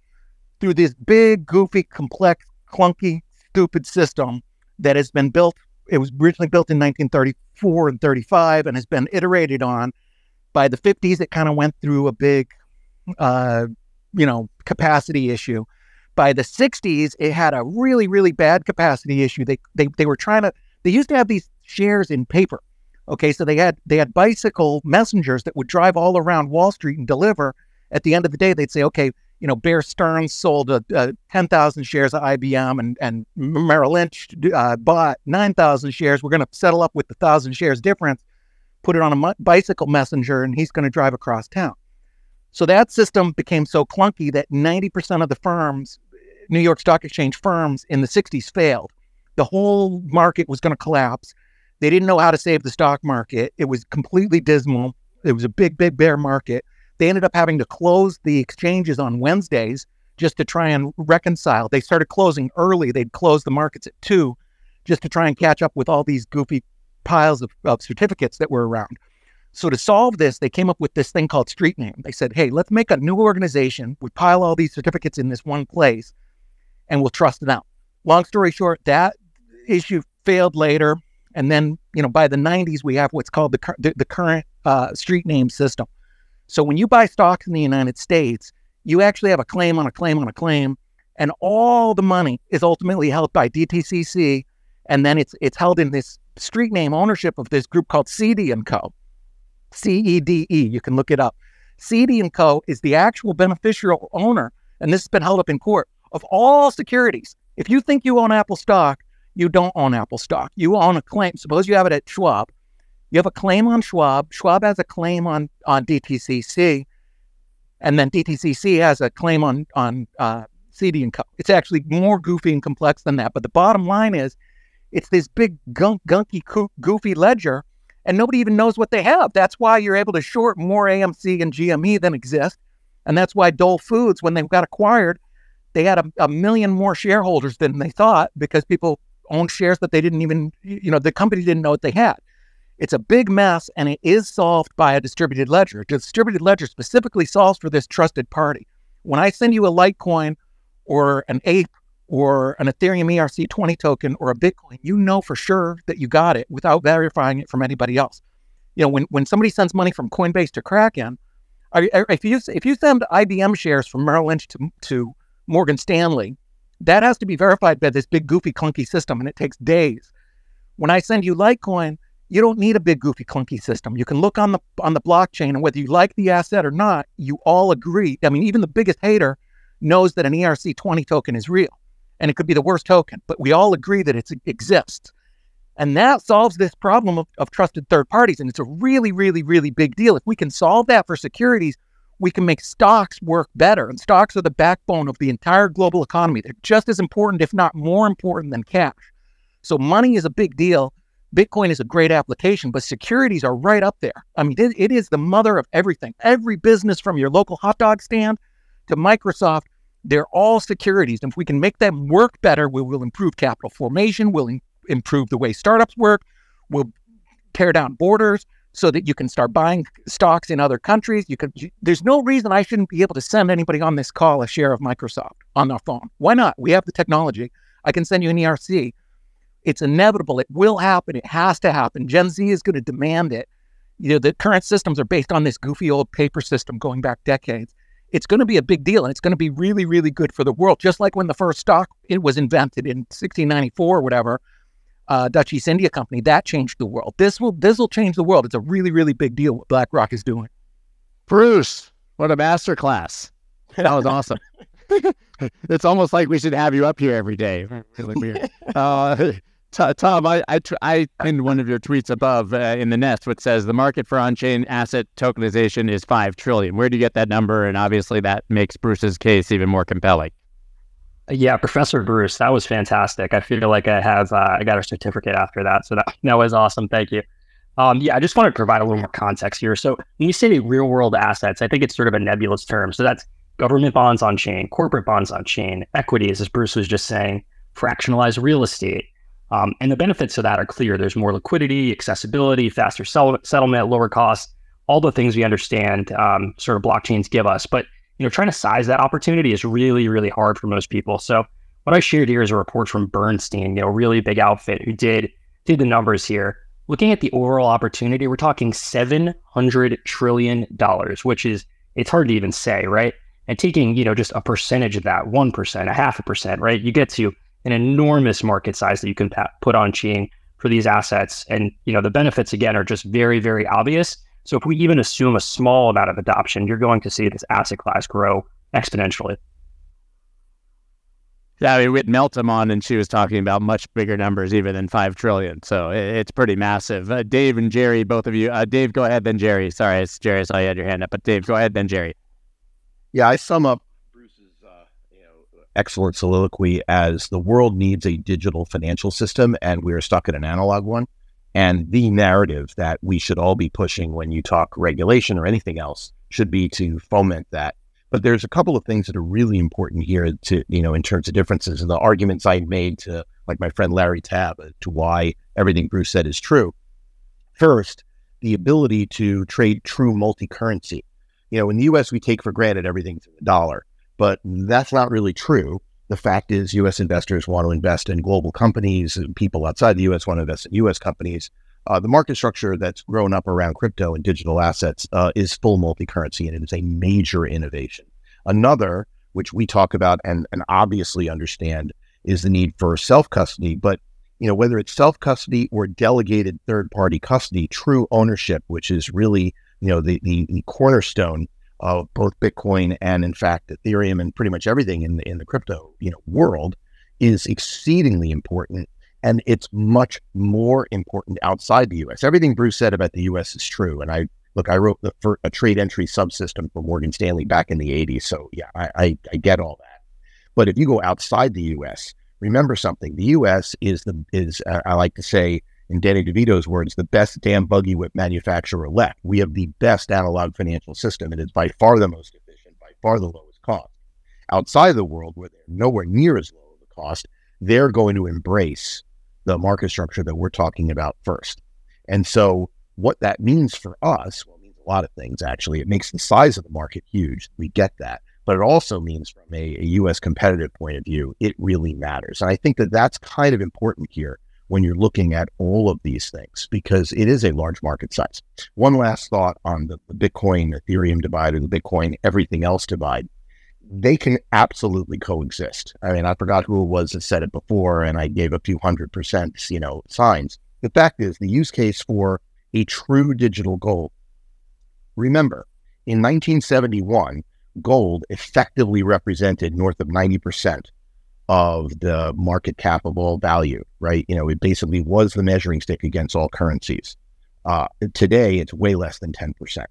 through this big, goofy, complex, clunky, stupid system that has been built. It was originally built in 1934 and 35 and has been iterated on. By the 50s, it kind of went through a big, uh, you know, capacity issue by the 60s, it had a really, really bad capacity issue. They, they, they were trying to, they used to have these shares in paper. Okay, so they had they had bicycle messengers that would drive all around Wall Street and deliver. At the end of the day, they'd say, okay, you know, Bear Stearns sold a, a 10,000 shares of IBM and, and Merrill Lynch uh, bought 9,000 shares. We're going to settle up with the 1,000 shares difference, put it on a bicycle messenger, and he's going to drive across town. So that system became so clunky that 90% of the firms New York Stock Exchange firms in the 60s failed. The whole market was going to collapse. They didn't know how to save the stock market. It was completely dismal. It was a big, big bear market. They ended up having to close the exchanges on Wednesdays just to try and reconcile. They started closing early. They'd close the markets at two just to try and catch up with all these goofy piles of, of certificates that were around. So to solve this, they came up with this thing called street name. They said, hey, let's make a new organization. We pile all these certificates in this one place and we'll trust them. Out. Long story short, that issue failed later. And then, you know, by the 90s, we have what's called the, the, the current uh, street name system. So when you buy stocks in the United States, you actually have a claim on a claim on a claim, and all the money is ultimately held by DTCC, and then it's it's held in this street name ownership of this group called Cede and Co. C E D E. You can look it up. Cede and Co. is the actual beneficial owner, and this has been held up in court of all securities. If you think you own Apple stock, you don't own Apple stock. You own a claim. Suppose you have it at Schwab. You have a claim on Schwab. Schwab has a claim on on DTCC, and then DTCC has a claim on on uh, Cede and Co. It's actually more goofy and complex than that. But the bottom line is, it's this big gunk, gunky, goofy ledger, and nobody even knows what they have. That's why you're able to short more AMC and GME than exist, and that's why Dole Foods, when they got acquired, they had a, a million more shareholders than they thought because people owned shares that they didn't even, you know, the company didn't know what they had. It's a big mess and it is solved by a distributed ledger. A distributed ledger specifically solves for this trusted party. When I send you a Litecoin or an ape or an Ethereum ERC20 token or a Bitcoin, you know for sure that you got it without verifying it from anybody else. You know, when, when somebody sends money from Coinbase to Kraken, if you if you send IBM shares from Merrill Lynch to, to Morgan Stanley, that has to be verified by this big goofy clunky system, and it takes days. When I send you Litecoin, you don't need a big goofy clunky system. You can look on the on the blockchain and whether you like the asset or not, you all agree. I mean, even the biggest hater knows that an ERC20 token is real. And it could be the worst token, but we all agree that it exists. And that solves this problem of, of trusted third parties. And it's a really, really, really big deal. If we can solve that for securities, we can make stocks work better. And stocks are the backbone of the entire global economy. They're just as important, if not more important, than cash. So money is a big deal. Bitcoin is a great application, but securities are right up there. I mean, it, it is the mother of everything. Every business from your local hot dog stand to Microsoft, they're all securities. And if we can make them work better, we will improve capital formation, we'll in- improve the way startups work, we'll tear down borders so that you can start buying stocks in other countries. You you, there's no reason I shouldn't be able to send anybody on this call a share of Microsoft on their phone. Why not? We have the technology. I can send you an ERC. It's inevitable. It will happen. It has to happen. Gen Z is going to demand it. You know, the current systems are based on this goofy old paper system going back decades. It's going to be a big deal and it's going to be really, really good for the world. Just like when the first stock it was invented in 1694 or whatever, uh, Dutch East India Company, that changed the world. This will this will change the world. It's a really, really big deal what BlackRock is doing. Bruce, what a masterclass. That was awesome. it's almost like we should have you up here every day. Really weird. Uh, Tom, I, I, I pinned one of your tweets above uh, in the nest, which says the market for on-chain asset tokenization is five trillion. Where do you get that number? And obviously, that makes Bruce's case even more compelling. Yeah, Professor Bruce, that was fantastic. I feel like I have uh, I got a certificate after that, so that that was awesome. Thank you. Um, yeah, I just want to provide a little more context here. So when you say real world assets, I think it's sort of a nebulous term. So that's government bonds on chain, corporate bonds on chain, equities, as Bruce was just saying, fractionalized real estate. Um, and the benefits of that are clear. There's more liquidity, accessibility, faster sell- settlement, lower costs, all the things we understand um, sort of blockchains give us. But you know, trying to size that opportunity is really, really hard for most people. So what I shared here is a report from Bernstein, you know, really big outfit who did did the numbers here. Looking at the overall opportunity, we're talking seven hundred trillion dollars, which is it's hard to even say, right? And taking you know just a percentage of that, one percent, a half a percent, right? You get to an enormous market size that you can put on chain for these assets. And, you know, the benefits again are just very, very obvious. So if we even assume a small amount of adoption, you're going to see this asset class grow exponentially. Yeah, I mean, we had Meltem on, and she was talking about much bigger numbers, even than five trillion. So it's pretty massive. Uh, Dave and Jerry, both of you. Uh, Dave, go ahead, then Jerry. Sorry, it's Jerry. I saw you had your hand up, but Dave, go ahead, then Jerry. Yeah, I sum up excellent soliloquy as the world needs a digital financial system and we're stuck in an analog one. And the narrative that we should all be pushing when you talk regulation or anything else should be to foment that. But there's a couple of things that are really important here to, you know, in terms of differences and the arguments I made to like my friend Larry Tabb uh, to why everything Bruce said is true. First, the ability to trade true multi-currency. You know, in the U.S., we take for granted everything's in the dollar, but that's not really true. The fact is, U.S. investors want to invest in global companies. And people outside the U.S. want to invest in U.S. companies. Uh, the market structure that's grown up around crypto and digital assets uh, is full multi-currency, and it is a major innovation. Another, which we talk about and, and obviously understand, is the need for self-custody. But you know, whether it's self-custody or delegated third-party custody, true ownership, which is really you know the, the, the cornerstone of both Bitcoin and, in fact, Ethereum and pretty much everything in the in the crypto you know world, is exceedingly important and it's much more important outside the U.S. Everything Bruce said about the U.S. is true, and I look. I wrote the, for a trade entry subsystem for Morgan Stanley back in the '80s, so yeah, I, I, I get all that. But if you go outside the U.S., remember something: the U.S. is the is uh, I like to say in Danny DeVito's words, the best damn buggy whip manufacturer left. We have the best analog financial system. It is by far the most efficient, by far the lowest cost. Outside of the world, where they're nowhere near as low of a cost, they're going to embrace the market structure that we're talking about first. And so, what that means for us, well, it means a lot of things actually. It makes the size of the market huge. We get that. But it also means, from a, a US competitive point of view, it really matters. And I think that that's kind of important here when you're looking at all of these things because it is a large market size. One last thought on the, the Bitcoin Ethereum divide or the Bitcoin everything else divide they can absolutely coexist. I mean, I forgot who it was that said it before, and I gave a few hundred percent, you know, signs. The fact is, the use case for a true digital gold. Remember, in 1971, gold effectively represented north of 90% of the market cap of all value, right? You know, it basically was the measuring stick against all currencies. Uh, today, it's way less than 10%.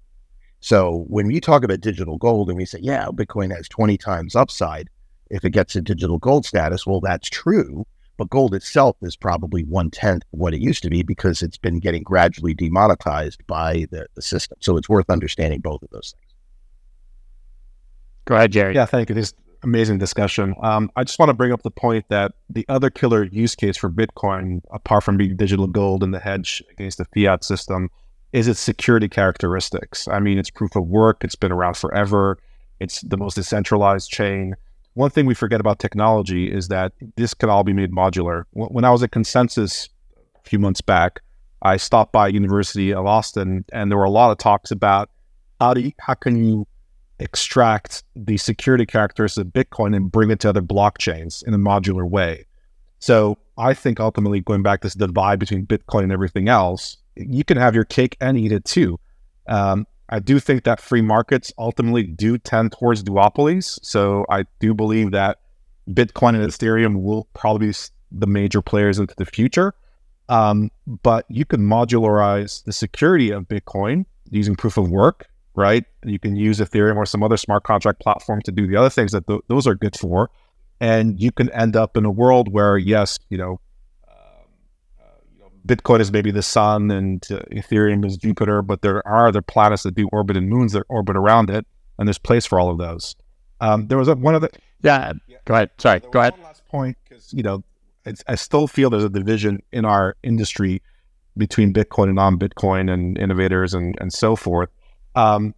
So when we talk about digital gold and we say, yeah, Bitcoin has 20 times upside if it gets a digital gold status, well, that's true. But gold itself is probably one tenth what it used to be because it's been getting gradually demonetized by the, the system. So it's worth understanding both of those things. Go ahead, Jerry. Yeah, thank you. This amazing discussion. Um, I just want to bring up the point that the other killer use case for Bitcoin, apart from being digital gold and the hedge against the fiat system, is its security characteristics. I mean, it's proof of work, it's been around forever, it's the most decentralized chain. One thing we forget about technology is that this can all be made modular. When I was at Consensus a few months back, I stopped by University of Austin, and there were a lot of talks about how do you, how can you extract the security characteristics of Bitcoin and bring it to other blockchains in a modular way. So I think ultimately going back to this divide between Bitcoin and everything else, you can have your cake and eat it too. Um, I do think that free markets ultimately do tend towards duopolies. So I do believe that Bitcoin and Ethereum will probably be the major players into the future. Um, but you can modularize the security of Bitcoin using proof of work, right? You can use Ethereum or some other smart contract platform to do the other things that th- those are good for. And you can end up in a world where, yes, you know, Bitcoin is maybe the sun and uh, Ethereum is Jupiter, but there are other planets that do orbit and moons that orbit around it, and there's place for all of those. Um, there was a, one of the yeah. Go ahead. Sorry. Go ahead. last point, because you know, I still feel there's a division in our industry between Bitcoin and non-Bitcoin and innovators and and so forth. Um,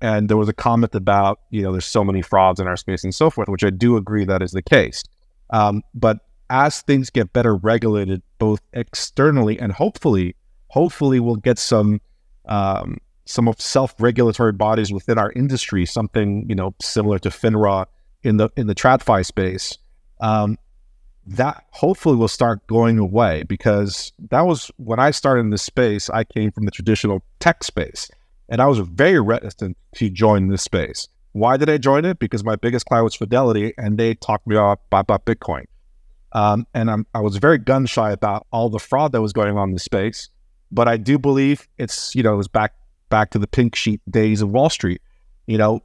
and there was a comment about you know there's so many frauds in our space and so forth, which I do agree that is the case. Um, but as things get better regulated, both externally and hopefully, hopefully we'll get some um, some of self-regulatory bodies within our industry, something you know similar to FINRA in the in the TradFi space. Um, that hopefully will start going away because that was when I started in this space. I came from the traditional tech space, and I was very reticent to join this space. Why did I join it? Because my biggest client was Fidelity, and they talked me about, about Bitcoin. Um, and I'm, I was very gun shy about all the fraud that was going on in the space. But I do believe it's, you know, it was back back to the pink sheet days of Wall Street. You know,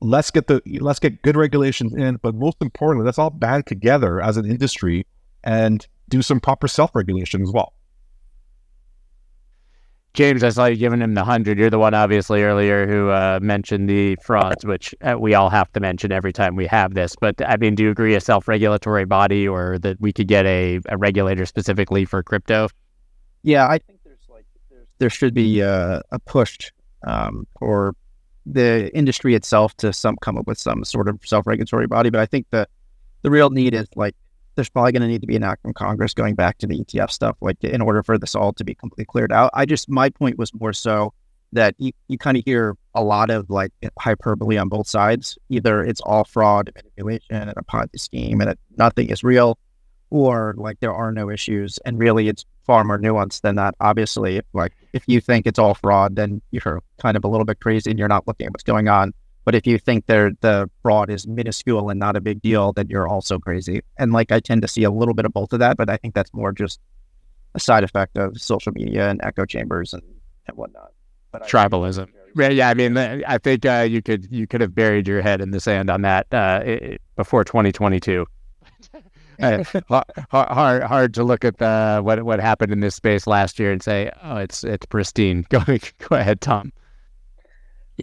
let's get the let's get good regulations in, but most importantly, let's all band together as an industry and do some proper self regulation as well. James, I saw you giving him the hundred. You're the one, obviously, earlier who uh, mentioned the frauds, which uh, we all have to mention every time we have this. But I mean, do you agree a self-regulatory body, or that we could get a, a regulator specifically for crypto? Yeah, I think there's like there's there should be a, a push um, for the industry itself to some come up with some sort of self-regulatory body. But I think the the real need is like there's probably going to need to be an act from Congress going back to the ETF stuff, like in order for this all to be completely cleared out. I just my point was more so that you, you kind of hear a lot of like hyperbole on both sides. Either it's all fraud, manipulation, and a Ponzi scheme, and it, nothing is real, or like there are no issues, and really it's far more nuanced than that. Obviously, like if you think it's all fraud, then you're kind of a little bit crazy and you're not looking at what's going on. But if you think they're, the fraud is minuscule and not a big deal, then you're also crazy. And like I tend to see a little bit of both of that, but I think that's more just a side effect of social media and echo chambers and, and whatnot. But Tribalism. Yeah, yeah. I mean, I think uh, you could you could have buried your head in the sand on that uh, before 2022. uh, hard, hard to look at the what what happened in this space last year and say, oh, it's it's pristine. Go go ahead, Tom.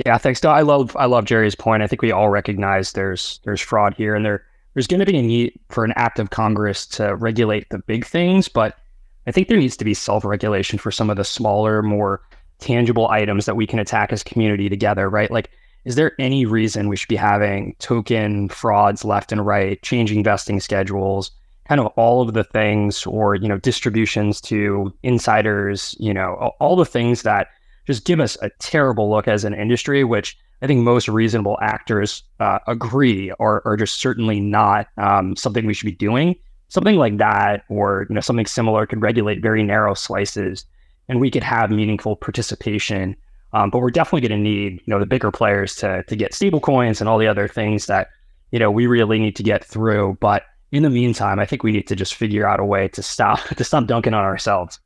Yeah, thanks. I love I love Jerry's point. I think we all recognize there's there's fraud here, and there there's going to be a need for an act of Congress to regulate the big things, but I think there needs to be self regulation for some of the smaller, more tangible items that we can attack as community together, right? Like, is there any reason we should be having token frauds left and right, changing vesting schedules, kind of all of the things, or you know, distributions to insiders, you know, all the things that just give us a terrible look as an industry, which I think most reasonable actors uh, agree are, are just certainly not um, something we should be doing. Something like that, or you know, something similar, could regulate very narrow slices, and we could have meaningful participation. Um, but we're definitely going to need, you know, the bigger players to to get stable coins and all the other things that you know we really need to get through. But in the meantime, I think we need to just figure out a way to stop to stop dunking on ourselves.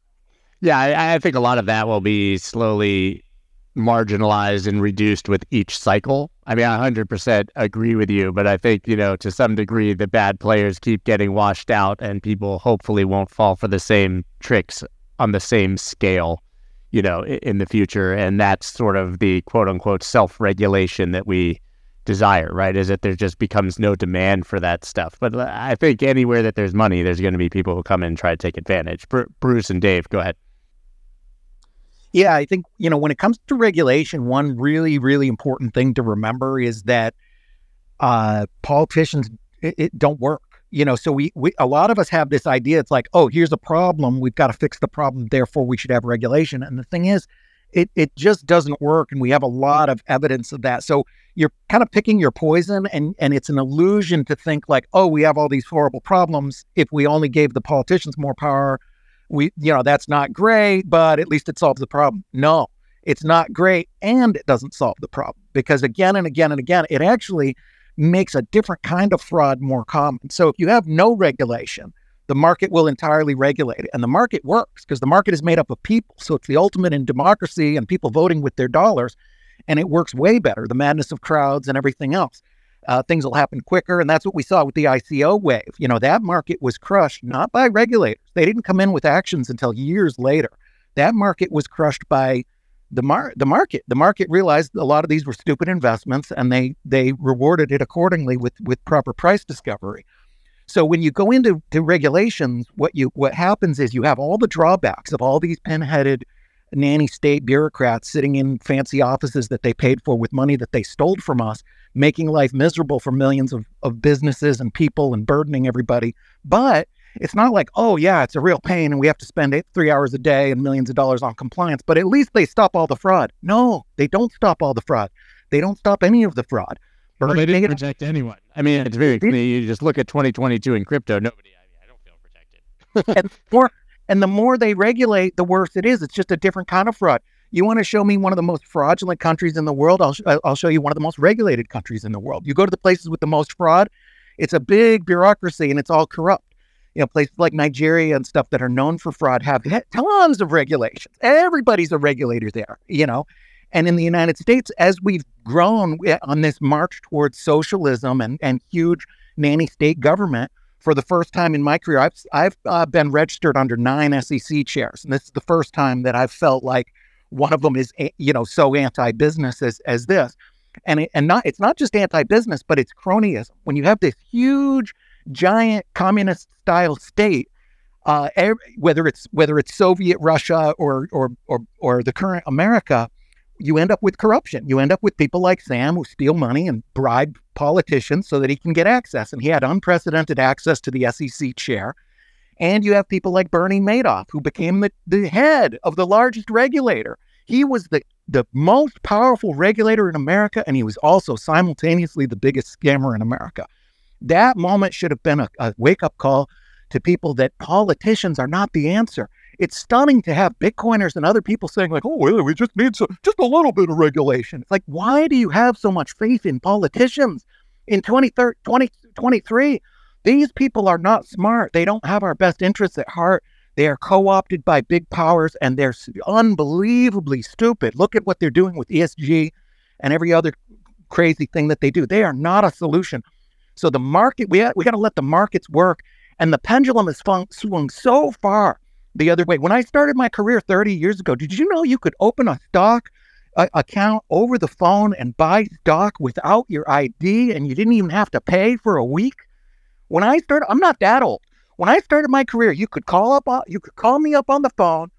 Yeah, I, I, think a lot of that will be slowly marginalized and reduced with each cycle. I mean, I 100% agree with you, but I think, you know, to some degree, the bad players keep getting washed out and people hopefully won't fall for the same tricks on the same scale, you know, in the future. And that's sort of the quote unquote self regulation that we desire, right? Is that there just becomes no demand for that stuff. But uh, I think anywhere that there's money, there's going to be people who come in and try to take advantage. Bruce and Dave, go ahead. Yeah, I think, you know, when it comes to regulation, one really, really important thing to remember is that uh, politicians it, it don't work. You know, so we, we, a lot of us have this idea. It's like, oh, here's a problem. We've got to fix the problem. Therefore, we should have regulation. And the thing is, it, it just doesn't work. And we have a lot of evidence of that. So you're kind of picking your poison and, and it's an illusion to think like, oh, we have all these horrible problems. If we only gave the politicians more power, we you know that's not great but at least it solves the problem. No it's not great and it doesn't solve the problem because again and again and again it actually makes a different kind of fraud more common. So if you have no regulation the market will entirely regulate it and the market works because the market is made up of people. So it's the ultimate in democracy and people voting with their dollars and it works way better the madness of crowds and everything else uh, things will happen quicker. And that's what we saw with the ICO wave. You know, that market was crushed not by regulators. They didn't come in with actions until years later. That market was crushed by the mar- the market. The market realized a lot of these were stupid investments and they they rewarded it accordingly with with proper price discovery. So when you go into to regulations, what you what happens is you have all the drawbacks of all these pin-headed nanny state bureaucrats sitting in fancy offices that they paid for with money that they stole from us making life miserable for millions of, of businesses and people and burdening everybody. But it's not like, oh, yeah, it's a real pain and we have to spend eight, three hours a day and millions of dollars on compliance, but at least they stop all the fraud. No, they don't stop all the fraud. They don't stop any of the fraud. Well, they didn't protect anyone. I mean, it's very clear. You just look at 2022 in crypto, nobody, I, mean, I don't feel protected. and, more, and the more they regulate, the worse it is. It's just a different kind of fraud. You want to show me one of the most fraudulent countries in the world? I'll, sh- I'll show you one of the most regulated countries in the world. You go to the places with the most fraud, it's a big bureaucracy and it's all corrupt. You know, places like Nigeria and stuff that are known for fraud have tons of regulations. Everybody's a regulator there, you know. And in the United States, as we've grown eh, on this march towards socialism and, and huge nanny state government, for the first time in my career, I've, I've uh, been registered under nine SEC chairs. And this is the first time that I've felt like one of them is, you know, so anti-business as, as this. And, it, and not, it's not just anti-business, but it's cronyism. When you have this huge, giant communist style state, uh, whether it's whether it's Soviet Russia or or or or the current America, you end up with corruption. You end up with people like Sam who steal money and bribe politicians so that he can get access. And he had unprecedented access to the SEC chair. And you have people like Bernie Madoff, who became the, the head of the largest regulator. He was the, the most powerful regulator in America, and he was also simultaneously the biggest scammer in America. That moment should have been a, a wake up call to people that politicians are not the answer. It's stunning to have Bitcoiners and other people saying, like, oh, we just need so, just a little bit of regulation. It's like, why do you have so much faith in politicians in 2023? These people are not smart. They don't have our best interests at heart. They are co opted by big powers and they're unbelievably stupid. Look at what they're doing with ESG and every other crazy thing that they do. They are not a solution. So the market, we, we got to let the markets work. And the pendulum has swung so far the other way. When I started my career 30 years ago, did you know you could open a stock uh, account over the phone and buy stock without your ID and you didn't even have to pay for a week? When I started, I'm not that old. When I started my career, you could call up, uh, you could call me up on the phone,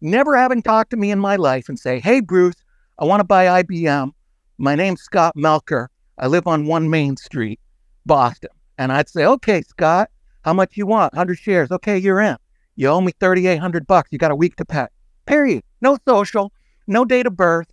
never having talked to me in my life, and say, "Hey, Bruce, I want to buy IBM. My name's Scott Melker. I live on One Main Street, Boston." And I'd say, "Okay, Scott, how much you want? 100 shares. Okay, you're in. You owe me 3,800 bucks. You got a week to pay. Period. No social, no date of birth,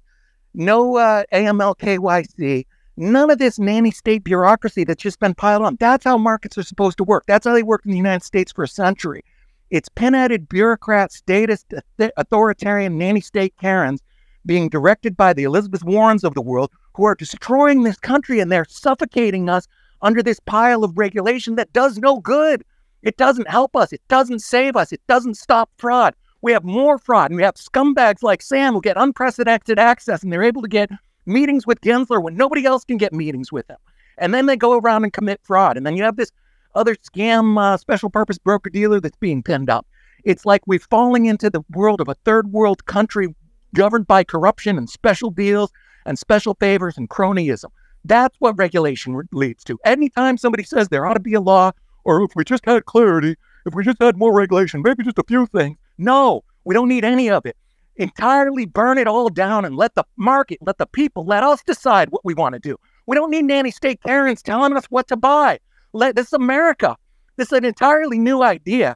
no uh, AML KYC, none of this nanny state bureaucracy that's just been piled on. That's how markets are supposed to work. That's how they worked in the United States for a century. It's pinheaded bureaucrats, statist, authoritarian nanny state Karens being directed by the Elizabeth Warrens of the world who are destroying this country and they're suffocating us under this pile of regulation that does no good. It doesn't help us. It doesn't save us. It doesn't stop fraud. We have more fraud, and we have scumbags like Sam who get unprecedented access, and they're able to get meetings with Gensler when nobody else can get meetings with him. And then they go around and commit fraud. And then you have this other scam uh, special purpose broker dealer that's being pinned up. It's like we're falling into the world of a third world country governed by corruption and special deals and special favors and cronyism. That's what regulation leads to. Anytime somebody says there ought to be a law, or if we just had clarity, if we just had more regulation, maybe just a few things. No, we don't need any of it. Entirely burn it all down and let the market, let the people, let us decide what we want to do. We don't need nanny state parents telling us what to buy. Let this is America. This is an entirely new idea.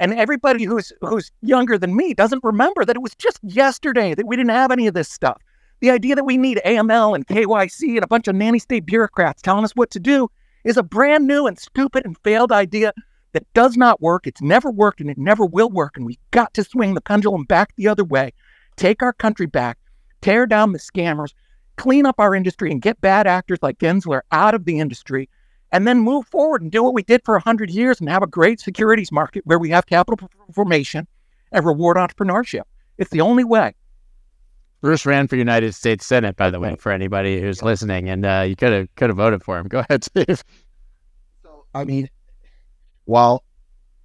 And everybody who's who's younger than me doesn't remember that it was just yesterday that we didn't have any of this stuff. The idea that we need AML and KYC and a bunch of nanny state bureaucrats telling us what to do is a brand new and stupid and failed idea that does not work. It's never worked and it never will work. And we've got to swing the pendulum back the other way, take our country back, tear down the scammers, clean up our industry, and get bad actors like Gensler out of the industry, and then move forward and do what we did for 100 years and have a great securities market where we have capital formation and reward entrepreneurship. It's the only way. Bruce ran for United States Senate, by the way, for anybody who's listening, and uh, you could have could have voted for him. Go ahead, Steve. So, I mean, while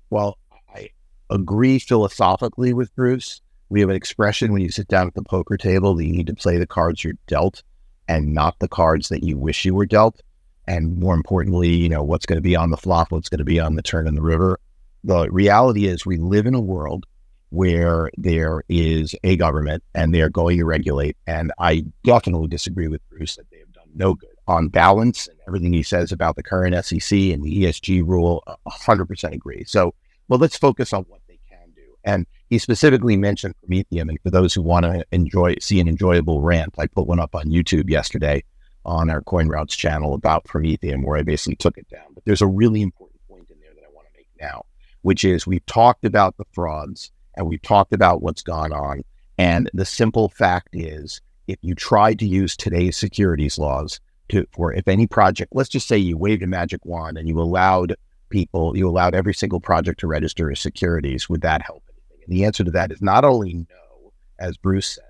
while I agree philosophically with Bruce, we have an expression when you sit down at the poker table that you need to play the cards you're dealt and not the cards that you wish you were dealt. And more importantly, you know, what's going to be on the flop, what's going to be on the turn in the river. The reality is we live in a world where there is a government and they are going to regulate. And I definitely disagree with Bruce that they have done no good on balance and everything he says about the current SEC and the ESG rule. 100% agree. So, well, let's focus on what they can do. And he specifically mentioned Prometheum. And for those who want to enjoy, see an enjoyable rant, I put one up on YouTube yesterday on our CoinRoutes channel about Prometheum, where I basically took it down. But there's a really important point in there that I want to make now, which is we've talked about the frauds and we've talked about what's gone on. And the simple fact is, if you tried to use today's securities laws to, for if any project, let's just say you waved a magic wand and you allowed people, you allowed every single project to register as securities, would that help anything? And the answer to that is not only no, as Bruce says,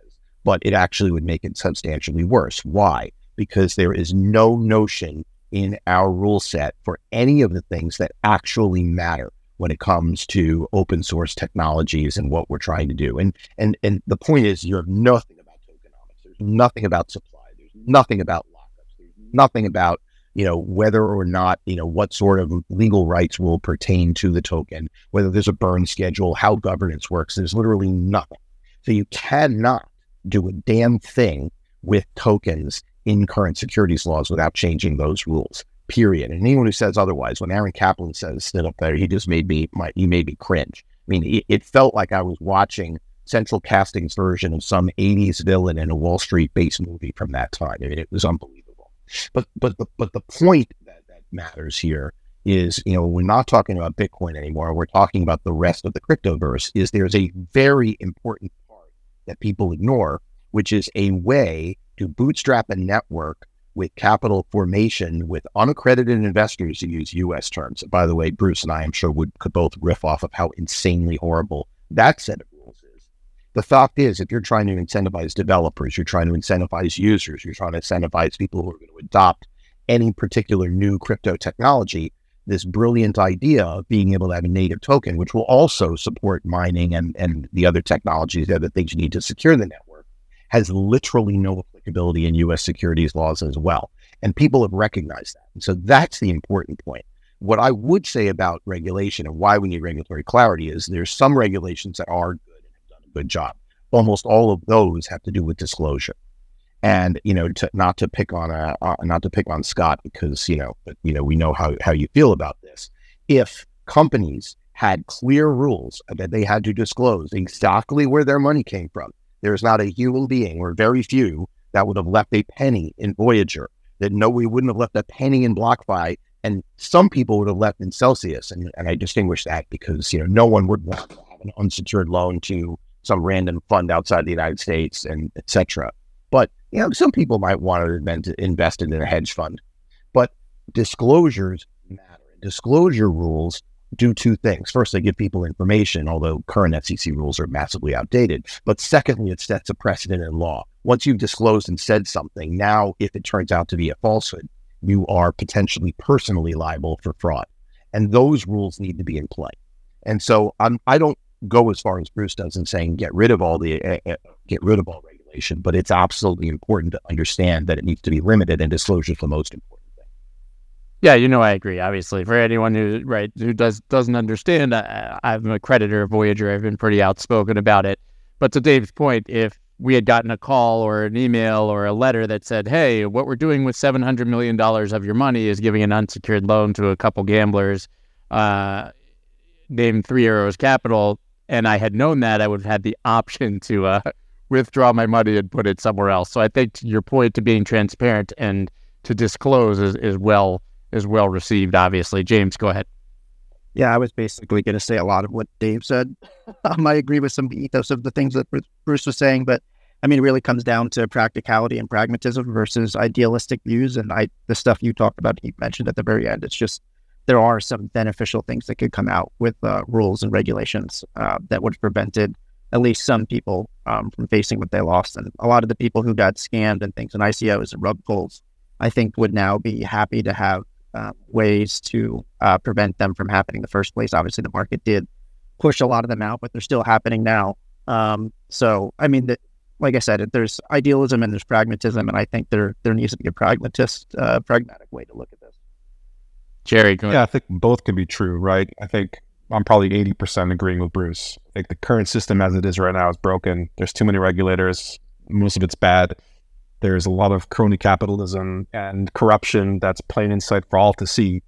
but it actually would make it substantially worse. Why? Because there is no notion in our rule set for any of the things that actually matter when it comes to open source technologies and what we're trying to do. And and and the point is, you have nothing about tokenomics. There's nothing about supply. There's nothing about lockups. There's nothing about you know, whether or not, you know, what sort of legal rights will pertain to the token, whether there's a burn schedule, how governance works. There's literally nothing. So you cannot do a damn thing with tokens in current securities laws without changing those rules. Period. And anyone who says otherwise, when Aaron Kaplan says stood up there, he just made me my, he made me cringe. I mean, it, it felt like I was watching Central Casting's version of some 80s villain in a Wall Street based movie from that time. I mean, it was unbelievable. But but the but the point that, that matters here is, you know, we're not talking about Bitcoin anymore. We're talking about the rest of the cryptoverse. Is there's a very important part that people ignore, which is a way to bootstrap a network with capital formation with unaccredited investors to use US terms. By the way, Bruce and I, I'm sure, would could both riff off of how insanely horrible that set of rules is. The fact is, if you're trying to incentivize developers, you're trying to incentivize users, you're trying to incentivize people who are going to adopt any particular new crypto technology, this brilliant idea of being able to have a native token, which will also support mining and, and the other technologies, the other things you need to secure the network, has literally no applicability in US securities laws as well. And people have recognized that. And so that's the important point. What I would say about regulation and why we need regulatory clarity is there's some regulations that are good and have done a good job. Almost all of those have to do with disclosure. And you know, to, not to pick on a, uh, not to pick on Scott because you know, but you know, we know how how you feel about this. If companies had clear rules that they had to disclose exactly where their money came from, there's not a human being or very few that would have left a penny in Voyager. That no, we wouldn't have left a penny in BlockFi, and some people would have left in Celsius. And, and I distinguish that because you know no one would want to have an unsecured loan to some random fund outside the United States and etc. But you know, some people might want to invest in a hedge fund, but disclosures matter. Disclosure rules do two things. First, they give people information, although current SEC rules are massively outdated. But secondly, it sets a precedent in law. Once you've disclosed and said something, now if it turns out to be a falsehood, you are potentially personally liable for fraud. And those rules need to be in play. And so I'm, I don't go as far as Bruce does in saying get rid of all the uh, get rid of all regulation, but it's absolutely important to understand that it needs to be limited and disclosure is the most important. Yeah, you know, I agree. Obviously, for anyone who right who does doesn't understand, I, I'm a creditor of Voyager. I've been pretty outspoken about it. But to Dave's point, if we had gotten a call or an email or a letter that said, "Hey, what we're doing with seven hundred million dollars of your money is giving an unsecured loan to a couple gamblers, uh, named Three Arrows Capital," and I had known that, I would have had the option to uh, withdraw my money and put it somewhere else. So I think your point to being transparent and to disclose is, is well is well received. Obviously, James, go ahead. Yeah, I was basically going to say a lot of what Dave said. um, I agree with some ethos of the things that Bruce was saying, but I mean, it really comes down to practicality and pragmatism versus idealistic views. And I, the stuff you talked about, he mentioned at the very end, it's just there are some beneficial things that could come out with uh, rules and regulations uh, that would have prevented at least some people um, from facing what they lost. And a lot of the people who got scammed and things in ICOs and rug pulls, I think would now be happy to have uh, ways to uh, prevent them from happening in the first place. Obviously, the market did push a lot of them out, but they're still happening now. Um, so, I mean, the, like I said, there's idealism and there's pragmatism, and I think there there needs to be a pragmatist, uh, pragmatic way to look at this. Jerry, yeah, I think both can be true, right? I think I'm probably 80% agreeing with Bruce. I think the current system as it is right now is broken. There's too many regulators. Most of it's bad. There's a lot of crony capitalism and corruption that's plain in sight for all to see.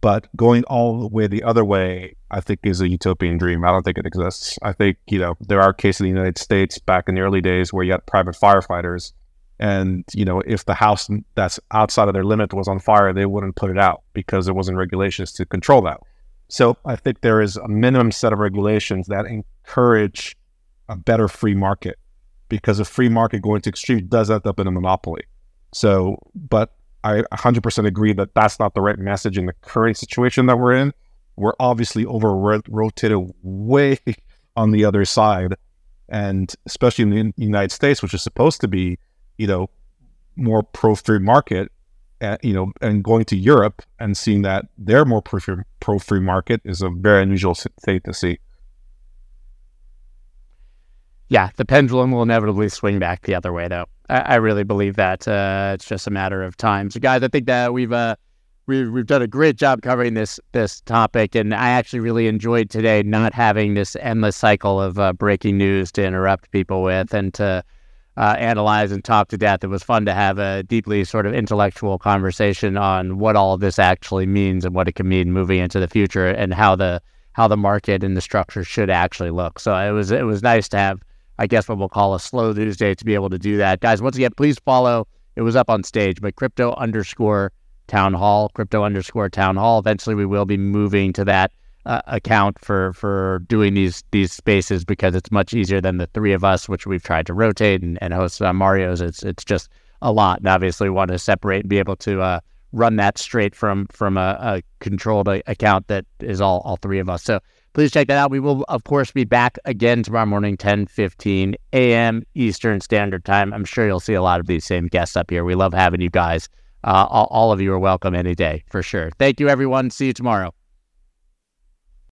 But going all the way the other way, I think is a utopian dream. I don't think it exists. I think, you know, there are cases in the United States back in the early days where you had private firefighters. And, you know, if the house that's outside of their limit was on fire, they wouldn't put it out because there wasn't regulations to control that. So I think there is a minimum set of regulations that encourage a better free market because a free market going to extreme does end up in a monopoly. So, but I 100% agree that that's not the right message in the current situation that we're in. We're obviously over rotated way on the other side. And especially in the United States, which is supposed to be, you know, more pro free market, uh, you know, and going to Europe and seeing that they're more pro free market is a very unusual thing to see. Yeah, the pendulum will inevitably swing back the other way, though. I, I really believe that. Uh, it's just a matter of time. So, guys, I think that we've uh, we've we've done a great job covering this this topic, and I actually really enjoyed today not having this endless cycle of uh, breaking news to interrupt people with and to uh, analyze and talk to death. It was fun to have a deeply sort of intellectual conversation on what all this actually means and what it can mean moving into the future, and how the how the market and the structure should actually look. So it was it was nice to have, I guess, what we'll call a slow news day to be able to do that, guys. Once again, please follow. It was up on stage, but crypto underscore town hall, crypto underscore town hall. Eventually, we will be moving to that uh, account for for doing these these spaces because it's much easier than the three of us, which we've tried to rotate and, and host on Mario's. It's it's just a lot, and obviously, we want to separate and be able to uh, run that straight from from a, a controlled account that is all all three of us. So please check that out. We will, of course, be back again tomorrow morning, 10 15 a.m. Eastern Standard Time. I'm sure you'll see a lot of these same guests up here. We love having you guys. Uh, all, all of you are welcome any day for sure. Thank you, everyone. See you tomorrow.